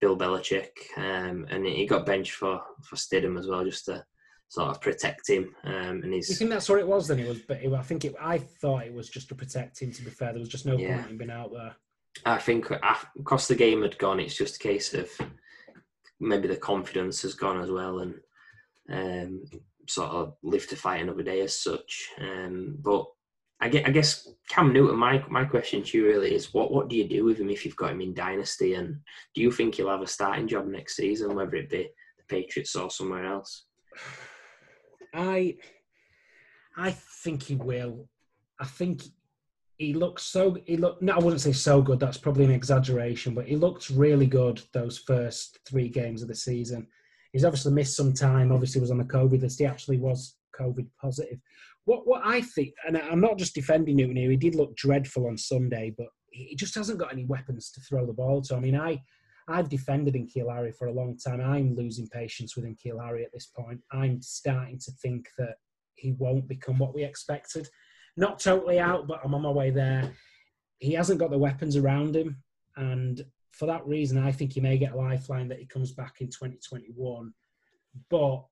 Bill Belichick, um, and he got benched for for Stidham as well, just to sort of protect him. Um, and he's. You think that's what it was? Then it was, but it, I think it. I thought it was just to protect him. To be fair, there was just no yeah. point in being out there. I think across the game had gone. It's just a case of maybe the confidence has gone as well, and um, sort of live to fight another day as such. Um, but I guess, I guess Cam Newton. My my question to you really is, what what do you do with him if you've got him in dynasty, and do you think he'll have a starting job next season, whether it be the Patriots or somewhere else? I I think he will. I think he looks so he look no, I wouldn't say so good, that's probably an exaggeration, but he looked really good those first three games of the season. He's obviously missed some time, obviously was on the COVID list. He actually was COVID positive. What what I think, and I'm not just defending Newton here, he did look dreadful on Sunday, but he just hasn't got any weapons to throw the ball to. I mean, I I've defended N'Keal Harry for a long time. I'm losing patience with N'Keal Harry at this point. I'm starting to think that he won't become what we expected. Not totally out, but I'm on my way there. He hasn't got the weapons around him, and for that reason, I think he may get a lifeline that he comes back in 2021. But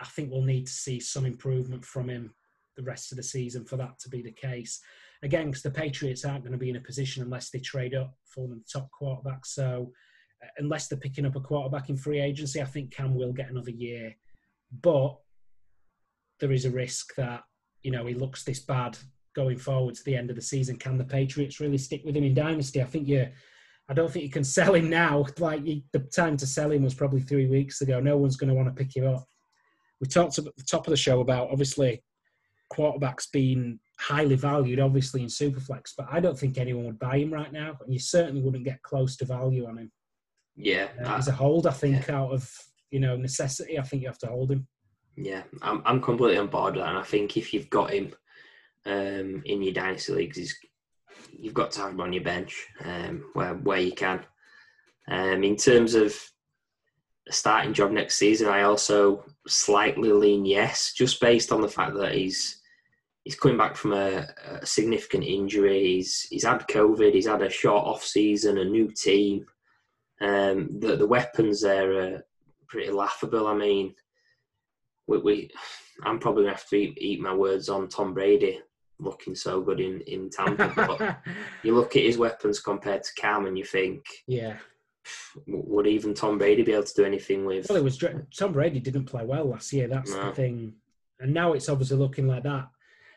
I think we'll need to see some improvement from him the rest of the season for that to be the case. Again, because the Patriots aren't going to be in a position unless they trade up for the top quarterback. So, uh, unless they're picking up a quarterback in free agency, I think Cam will get another year. But there is a risk that you know he looks this bad going forward to the end of the season. Can the Patriots really stick with him in dynasty? I think you. I don't think you can sell him now. Like the time to sell him was probably three weeks ago. No one's going to want to pick him up. We talked at the top of the show about obviously quarterbacks being highly valued, obviously in Superflex, but I don't think anyone would buy him right now, and you certainly wouldn't get close to value on him. Yeah, uh, as a hold, I think yeah. out of you know necessity, I think you have to hold him. Yeah, I'm I'm completely on board with that, and I think if you've got him um, in your dynasty leagues, you've got to have him on your bench um, where where you can. Um, in terms of a starting job next season, I also slightly lean yes, just based on the fact that he's he's coming back from a, a significant injury. He's he's had COVID. He's had a short off season, a new team. Um, the the weapons there are pretty laughable. I mean, we, we I'm probably gonna have to eat, eat, my words on Tom Brady looking so good in in Tampa. but you look at his weapons compared to Cam, and you think, yeah, would even Tom Brady be able to do anything with? Well, it was Tom Brady didn't play well last year. That's no. the thing, and now it's obviously looking like that.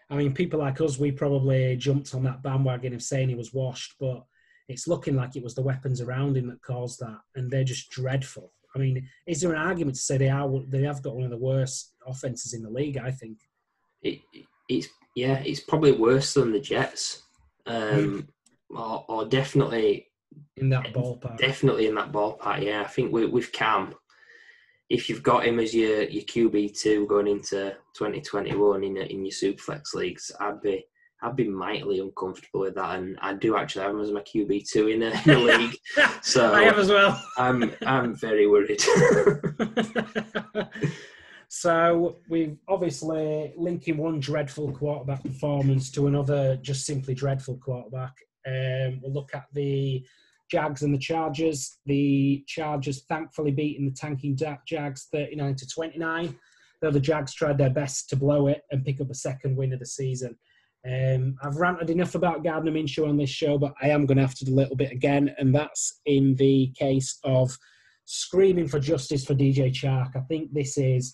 I mean, people like us, we probably jumped on that bandwagon of saying he was washed, but it's looking like it was the weapons around him that caused that, and they're just dreadful. I mean, is there an argument to say they are they have got one of the worst offenses in the league? I think it, it's yeah, it's probably worse than the Jets, um, mm. or, or, definitely in that ballpark. Definitely in that ballpark. Yeah, I think with, with Cam, if you've got him as your your QB two going into 2021 in in your Superflex leagues, I'd be I'd be mightily uncomfortable with that, and I do actually have him as my QB two in, in the league. So I have as well. I'm I'm very worried. so we've obviously linking one dreadful quarterback performance to another just simply dreadful quarterback. Um, we'll look at the Jags and the Chargers. The Chargers thankfully beating the tanking Jags 39 to 29. Though the Jags tried their best to blow it and pick up a second win of the season. Um, I've ranted enough about Gardner Minshew on this show, but I am going to have to do a little bit again, and that's in the case of screaming for justice for DJ Chark. I think this is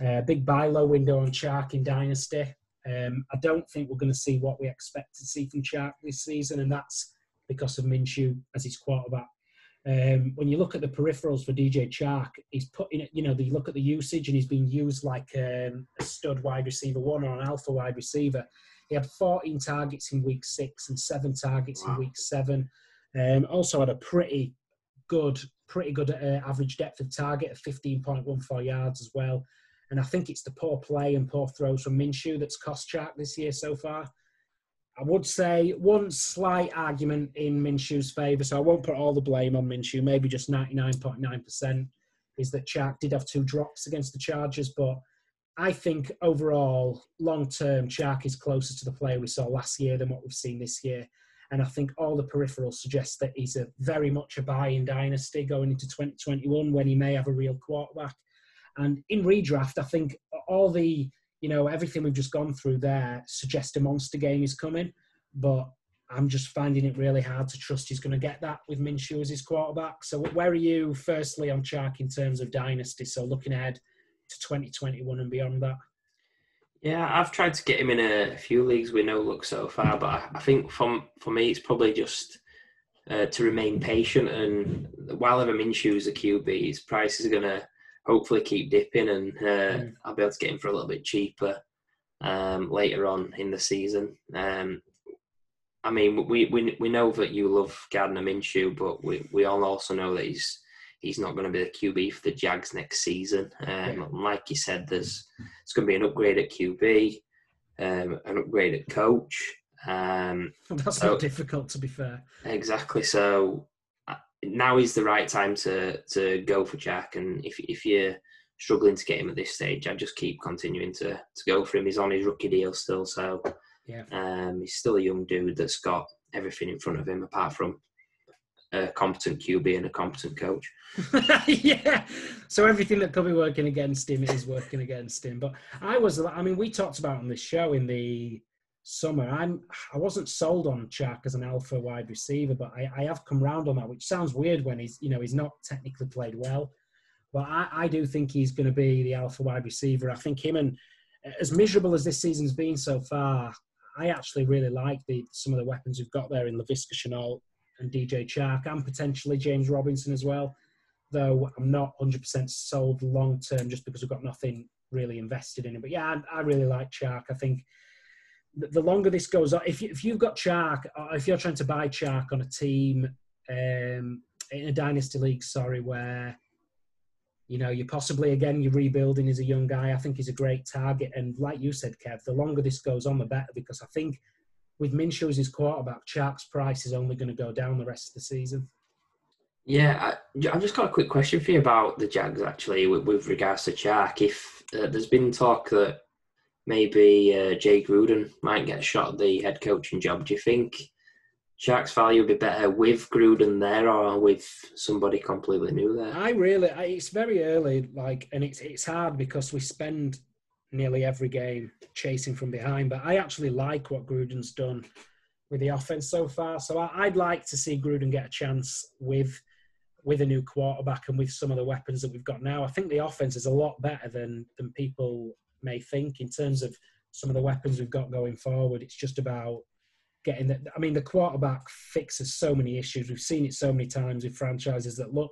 a big buy low window on Chark in Dynasty. Um, I don't think we're going to see what we expect to see from Chark this season, and that's because of Minshew as his quarterback. Um, when you look at the peripherals for DJ Chark, he's putting it, you know, you look at the usage and he's being used like um, a stud wide receiver one or an alpha wide receiver. He had 14 targets in week six and seven targets wow. in week seven. Um, also had a pretty good, pretty good uh, average depth of target of 15.14 yards as well. And I think it's the poor play and poor throws from Minshew that's cost Chark this year so far. I would say one slight argument in Minshew's favour, so I won't put all the blame on Minshew, maybe just 99.9%, is that Chark did have two drops against the Chargers, but I think overall, long term, Chark is closer to the player we saw last year than what we've seen this year. And I think all the peripherals suggest that he's a very much a buy in dynasty going into 2021 when he may have a real quarterback. And in redraft, I think all the, you know, everything we've just gone through there suggests a monster game is coming. But I'm just finding it really hard to trust he's going to get that with Minshew as his quarterback. So where are you, firstly, on Chark in terms of dynasty? So looking ahead to 2021 and beyond that. Yeah, I've tried to get him in a few leagues with no luck so far, but I think from for me, it's probably just uh, to remain patient. And while I'm Minshew's a QB, his price is going to hopefully keep dipping, and uh, mm. I'll be able to get him for a little bit cheaper um, later on in the season. Um, I mean, we, we we know that you love Gardner Minshew, but we, we all also know that he's he's not going to be the QB for the Jags next season. Um, yeah. Like you said, there's it's going to be an upgrade at QB, um, an upgrade at coach. Um, That's so, not difficult, to be fair. Exactly. So now is the right time to to go for Chark, and if if you're struggling to get him at this stage, I just keep continuing to to go for him. He's on his rookie deal still, so yeah, um, he's still a young dude that's got everything in front of him apart from a competent QB and a competent coach. yeah. So everything that could be working against him is working against him. But I was, I mean, we talked about on this show in the summer. I'm, I wasn't sold on Chark as an alpha wide receiver, but I, I have come round on that, which sounds weird when he's, you know, he's not technically played well. But I, I do think he's going to be the alpha wide receiver. I think him and as miserable as this season's been so far, I actually really like the some of the weapons we've got there in Laviska Shenault and DJ Chark and potentially James Robinson as well. Though I'm not 100% sold long term just because we've got nothing really invested in him. But yeah, I, I really like Chark. I think the longer this goes on, if, you, if you've got Chark, if you're trying to buy Chark on a team um, in a dynasty league, sorry, where you know you're possibly again you're rebuilding as a young guy, I think he's a great target. And like you said, Kev, the longer this goes on, the better because I think with Minshew as his quarterback, Chark's price is only going to go down the rest of the season. Yeah, I, have just got a quick question for you about the Jags actually, with, with regards to Chark. If uh, there's been talk that maybe uh, Jay Gruden might get a shot at the head coaching job, do you think Chark's value would be better with Gruden there or with somebody completely new there? I really, I, it's very early, like, and it's it's hard because we spend nearly every game chasing from behind. But I actually like what Gruden's done with the offense so far. So I, would like to see Gruden get a chance with with a new quarterback and with some of the weapons that we've got now. I think the offense is a lot better than than people may think in terms of some of the weapons we've got going forward. It's just about getting that. I mean, the quarterback fixes so many issues. We've seen it so many times with franchises that look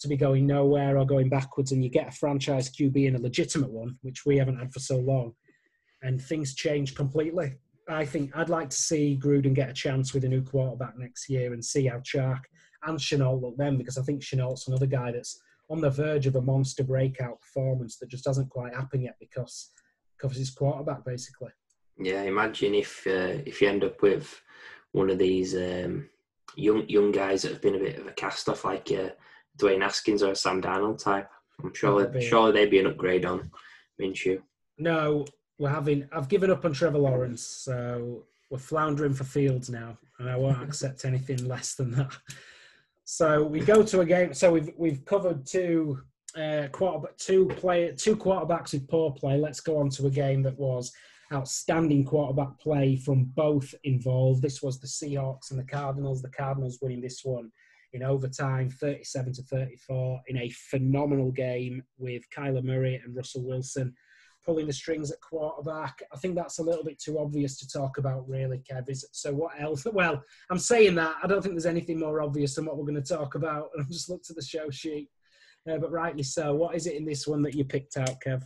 to be going nowhere or going backwards, and you get a franchise QB and a legitimate one, which we haven't had for so long, and things change completely. I think I'd like to see Gruden get a chance with a new quarterback next year and see how Chark and Shenault look then, because I think Shenault's another guy that's on the verge of a monster breakout performance that just hasn't quite happened yet because because his quarterback basically. Yeah, imagine if uh, if you end up with one of these um, young young guys that have been a bit of a cast off, like uh, Dwayne Haskins or Sam Darnold type. I'm sure be, surely they'd be an upgrade on Minshew. No, we're having. I've given up on Trevor Lawrence, so we're floundering for Fields now, and I won't accept anything less than that. So we go to a game. So we've we've covered two uh, quarter, two play, two quarterbacks with poor play. Let's go on to a game that was outstanding quarterback play from both involved. This was the Seahawks and the Cardinals. The Cardinals winning this one in overtime, 37 to 34, in a phenomenal game with Kyler Murray and Russell Wilson pulling the strings at quarterback. I think that's a little bit too obvious to talk about, really, Kev. Is, so what else? Well, I'm saying that. I don't think there's anything more obvious than what we're going to talk about. And I've just looked at the show sheet, uh, but rightly so. What is it in this one that you picked out, Kev?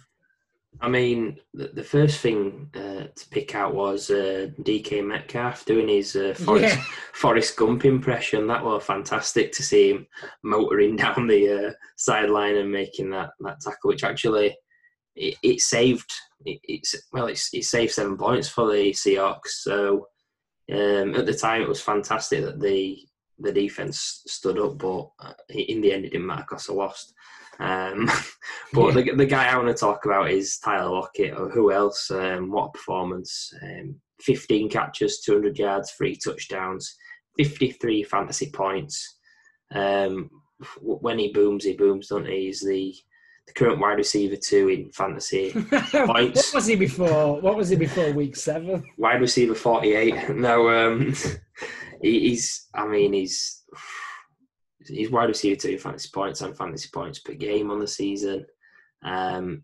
I mean, the, the first thing uh, to pick out was uh, DK Metcalf doing his uh, Forrest, yeah. Forrest Gump impression. That was fantastic to see him motoring down the uh, sideline and making that, that tackle, which actually it, it saved it, it's well, it's, it saved seven points for the Seahawks. So um, at the time, it was fantastic that the the defense stood up, but uh, in the end, it didn't matter because I lost. Um, but yeah. the, the guy I want to talk about is Tyler Lockett, or who else? Um, what a performance! Um, 15 catches, 200 yards, three touchdowns, 53 fantasy points. Um, when he booms, he booms, don't he? He's the the current wide receiver two in fantasy points. what was he before? What was he before week seven? Wide receiver forty eight. No, um, he, he's. I mean, he's he's wide receiver two in fantasy points and fantasy points per game on the season. Um,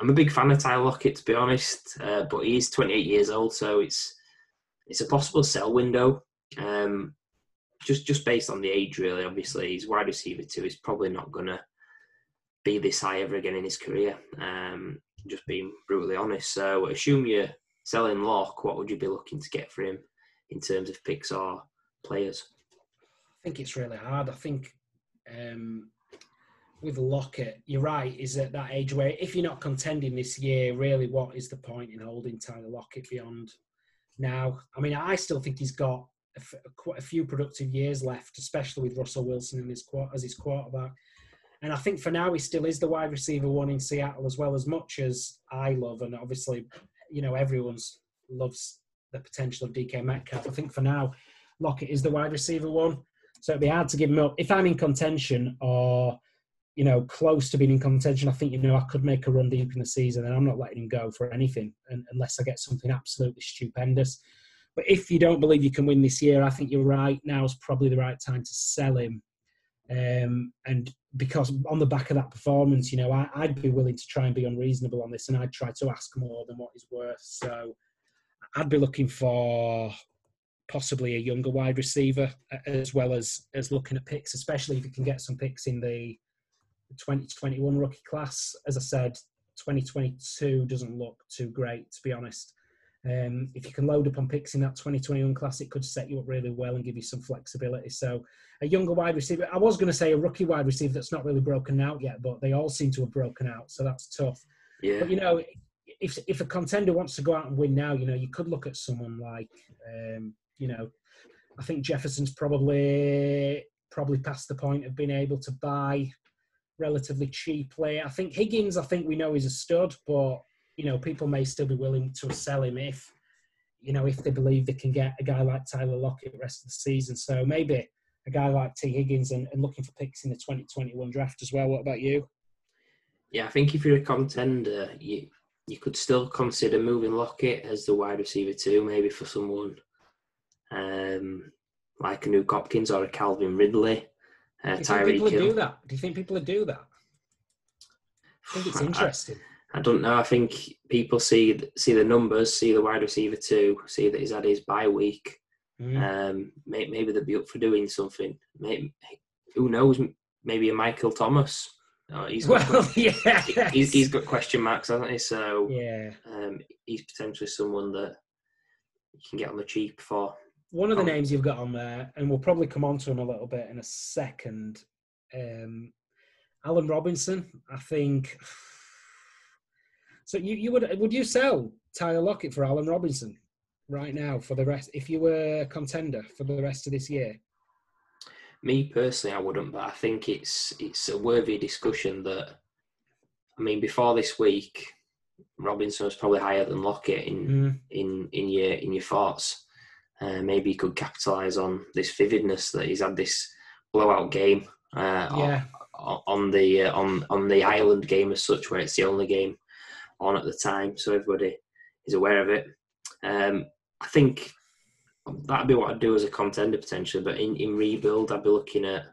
I'm a big fan of Tyler Lockett, to be honest, uh, but he's 28 years old, so it's it's a possible sell window. Um, just just based on the age, really. Obviously, he's wide receiver two. He's probably not gonna be this high ever again in his career. Um, just being brutally honest. So, assume you're selling Lock. What would you be looking to get for him in terms of picks or players? I think it's really hard. I think um, with Lockett, you're right. Is at that age where if you're not contending this year, really, what is the point in holding Tyler Lockett beyond now? I mean, I still think he's got a, f- quite a few productive years left, especially with Russell Wilson in his as his quarterback. And I think for now he still is the wide receiver one in Seattle as well as much as I love, and obviously, you know, everyone's loves the potential of DK Metcalf. I think for now, Lockett is the wide receiver one, so it'd be hard to give him up if I'm in contention or you know close to being in contention. I think you know I could make a run deep in the season, and I'm not letting him go for anything unless I get something absolutely stupendous. But if you don't believe you can win this year, I think you're right. Now is probably the right time to sell him. Um, and because on the back of that performance, you know, I, would be willing to try and be unreasonable on this, and I'd try to ask more than what he's worth. So I'd be looking for possibly a younger wide receiver, as well as as looking at picks, especially if you can get some picks in the 2021 rookie class. As I said, 2022 doesn't look too great, to be honest. Um, if you can load up on picks in that 2021 class, it could set you up really well and give you some flexibility. So, a younger wide receiver, I was going to say a rookie wide receiver that's not really broken out yet, but they all seem to have broken out. So, that's tough. Yeah. But, you know, if, if a contender wants to go out and win now, you know, you could look at someone like, um, you know, I think Jefferson's probably probably past the point of being able to buy relatively cheaply. I think Higgins, I think we know he's a stud, but you know, people may still be willing to sell him if, you know, if they believe they can get a guy like Tyler Lockett the rest of the season. So maybe a guy like T. Higgins and, and looking for picks in the 2021 draft as well. What about you? Yeah, I think if you're a contender, you you could still consider moving Lockett as the wide receiver two, maybe for someone um, like a Nuk Hopkins or a Calvin Ridley. Uh, do you think people would do that? Do you think people would do that? I think it's interesting. I don't know. I think people see see the numbers, see the wide receiver two, see that he's had his bye week. Mm. Um, maybe, maybe they'd be up for doing something. Maybe, who knows? Maybe a Michael Thomas. Oh, he's got well, yeah, he's, he's got question marks, hasn't he? So yeah, um, he's potentially someone that you can get on the cheap for. One of the um, names you've got on there, and we'll probably come on to him a little bit in a second. Um, Allen Robinson, I think so you, you would would you sell Tyler Lockett for Allen Robinson right now for the rest if you were a contender for the rest of this year? Me personally, I wouldn't, but I think it's it's a worthy discussion. That I mean, before this week, Robinson was probably higher than Lockett in mm. in in your in your thoughts. Uh, maybe he could capitalise on this vividness that he's had this blowout game uh, yeah. on, on, the uh, on on the island game as such, where it's the only game on at the time, so everybody is aware of it. Um, I think that'd be what I'd do as a contender potentially, but in, in rebuild, I'd be looking at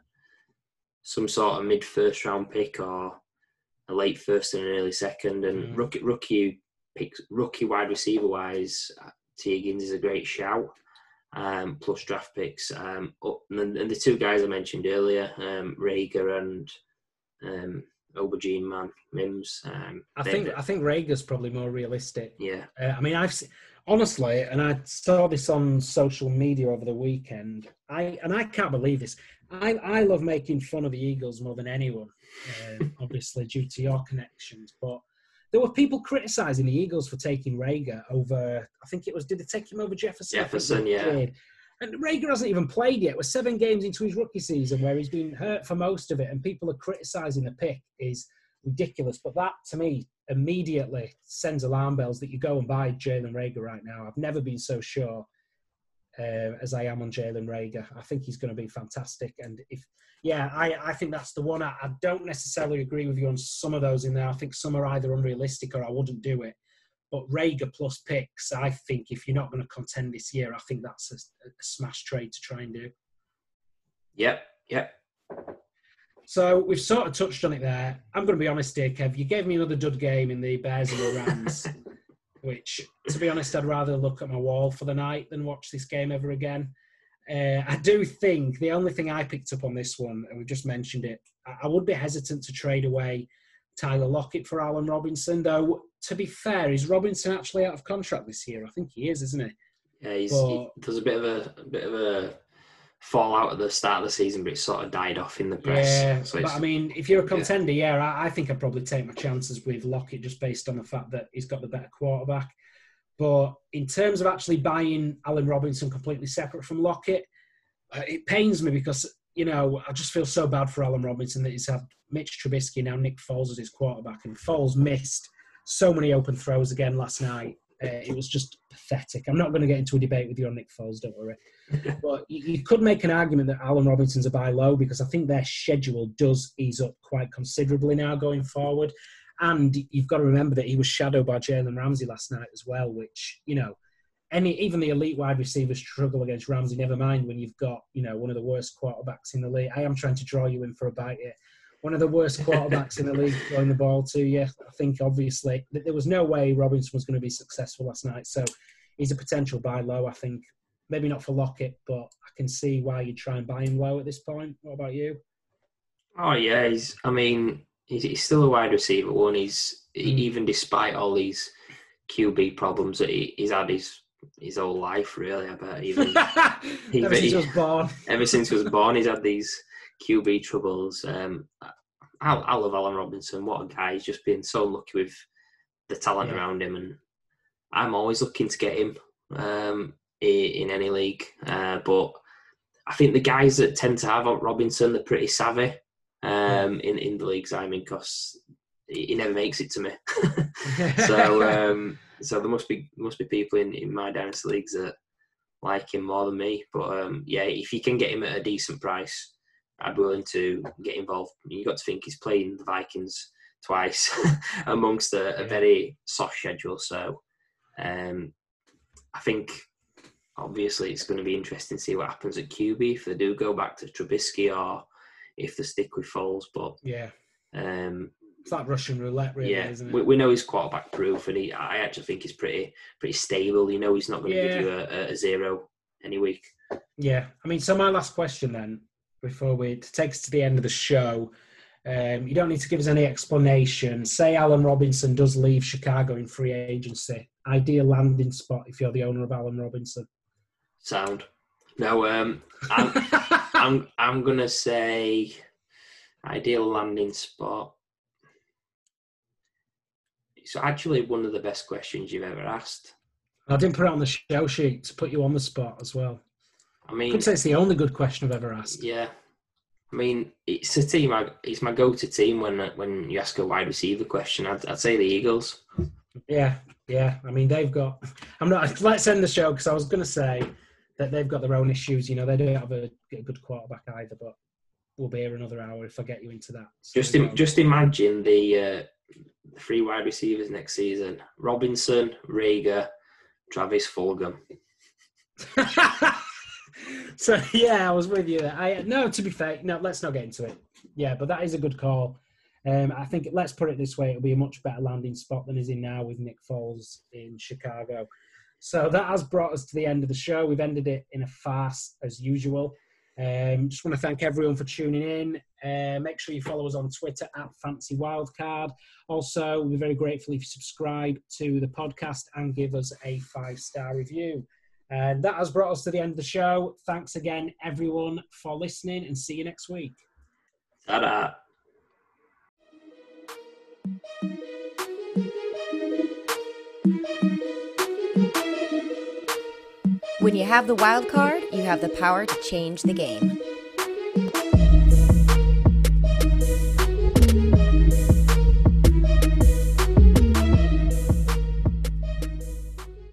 some sort of mid first round pick or a late first and an early second. And mm. rookie, rookie picks, rookie wide receiver wise, Tee Higgins is a great shout. Um, plus draft picks. Um, and, the, and, the, two guys I mentioned earlier, um, Reagor and um, aubergine man Mims. Um, I think I think Reagor's probably more realistic. Yeah. Uh, I mean, I've honestly, and I saw this on social media over the weekend. I and I can't believe this. I I love making fun of the Eagles more than anyone, uh, obviously due to your connections, but. There were people criticising the Eagles for taking Reagor over. I think it was. Did they take him over Jefferson? Jefferson, yeah. And Reagor hasn't even played yet. We're seven games into his rookie season where he's been hurt for most of it, and people are criticising the pick is ridiculous. But that, to me, immediately sends alarm bells that you go and buy Jalen Reagor right now. I've never been so sure uh, as I am on Jalen Reagor. I think he's going to be fantastic. And if, yeah, I, I think that's the one. I, I, don't necessarily agree with you on some of those in there. I think some are either unrealistic or I wouldn't do it. But Reagor plus picks, I think if you're not going to contend this year, I think that's a, a smash trade to try and do. Yep, yep. So we've sort of touched on it there. I'm going to be honest here, Kev. You gave me another dud game in the Bears and the Rams, which, to be honest, I'd rather look at my wall for the night than watch this game ever again. Uh, I do think the only thing I picked up on this one, and we've just mentioned it, I would be hesitant to trade away Tyler Lockett for Allen Robinson. Though, to be fair, is Robinson actually out of contract this year? I think he is, isn't he? Yeah, he's, but, he, there's a bit of a, a bit of a fall out at the start of the season, but it sort of died off in the press. Yeah, so but I mean, if you're a contender, yeah, yeah I, I, think I'd probably take my chances with Lockett just based on the fact that he's got the better quarterback. But in terms of actually buying Allen Robinson completely separate from Lockett, uh, it pains me because you know I just feel so bad for Allen Robinson that he's had Mitch Trubisky now Nick Foles as his quarterback, and Foles missed so many open throws again last night. Uh, it was just pathetic. I'm not going to get into a debate with you on Nick Foles, don't worry. but you, you, could make an argument that Allen Robinson's a buy low because I think their schedule does ease up quite considerably now going forward. And you've got to remember that he was shadowed by Jalen Ramsey last night as well, which, you know, any even the elite wide receivers struggle against Ramsey, never mind when you've got, you know, one of the worst quarterbacks in the league. I am trying to draw you in for a bite here one of the worst quarterbacks in the league throwing the ball to you. I think obviously there was no way Robinson was going to be successful last night. So he's a potential buy low. I think maybe not for Lockett, but I can see why you'd try and buy him low at this point. What about you? Oh yeah, he's. I mean, he's, he's still a wide receiver. One, he's mm. even despite all these QB problems that he, he's had his his whole life. Really, I bet even ever since he was born. Ever since he was born, he's had these QB troubles. Um, I, I love Allen Robinson. What a guy! He's just been so lucky with the talent yeah. around him, and I'm always looking to get him um, in any league. Uh, but I think the guys that tend to have Robinson, they're pretty savvy um, in in the leagues I'm in because he never makes it to me. so um, so there must be must be people in, in my dynasty leagues that like him more than me. But um, yeah, if you can get him at a decent price, I'd be willing to get involved. You got to think he's playing the Vikings twice amongst a, a, very soft schedule. So um, I think obviously it's going to be interesting to see what happens at QB if they do go back to Trubisky or if they stick with Foles. But yeah, um, it's like Russian roulette, really, yeah, isn't it? We, we know he's quarterback proof, and he, I actually think he's pretty pretty stable. You know, he's not going to yeah. give you a, a zero any week. Yeah, I mean, so my last question then before we take us to the end of the show. Um, you don't need to give us any explanation. Say Allen Robinson does leave Chicago in free agency. Ideal landing spot if you're the owner of Allen Robinson. Sound. No, um, I'm, I'm, I'm gonna say ideal landing spot. It's actually one of the best questions you've ever asked. I didn't put it on the show sheet to put you on the spot as well. I mean, could say it's the only good question I've ever asked. Yeah, I mean, it's a team. I, it's my go-to team when when you ask a wide receiver question. I'd, I'd say the Eagles. Yeah, yeah. I mean, they've got. I'm not. Let's end the show because I was going to say that they've got their own issues. You know, they don't have a, a good quarterback either. But we'll be here another hour if I get you into that. So just Im- just imagine the uh, three wide receivers next season: Robinson, Reagor, Travis Fulgham. so yeah, I was with you. I no, to be fair, no, let's not get into it. Yeah, but that is a good call. Um, I think let's put it this way: it'll be a much better landing spot than is in now with Nick Foles in Chicago. So that has brought us to the end of the show. We've ended it in a farce as usual. Um, just want to thank everyone for tuning in. Uh, make sure you follow us on Twitter at Fancy Wildcard. Also, we're very grateful if you subscribe to the podcast and give us a five star review. And that has brought us to the end of the show. Thanks again, everyone, for listening, and see you next week. Ta-da. When you have the wild card, you have the power to change the game.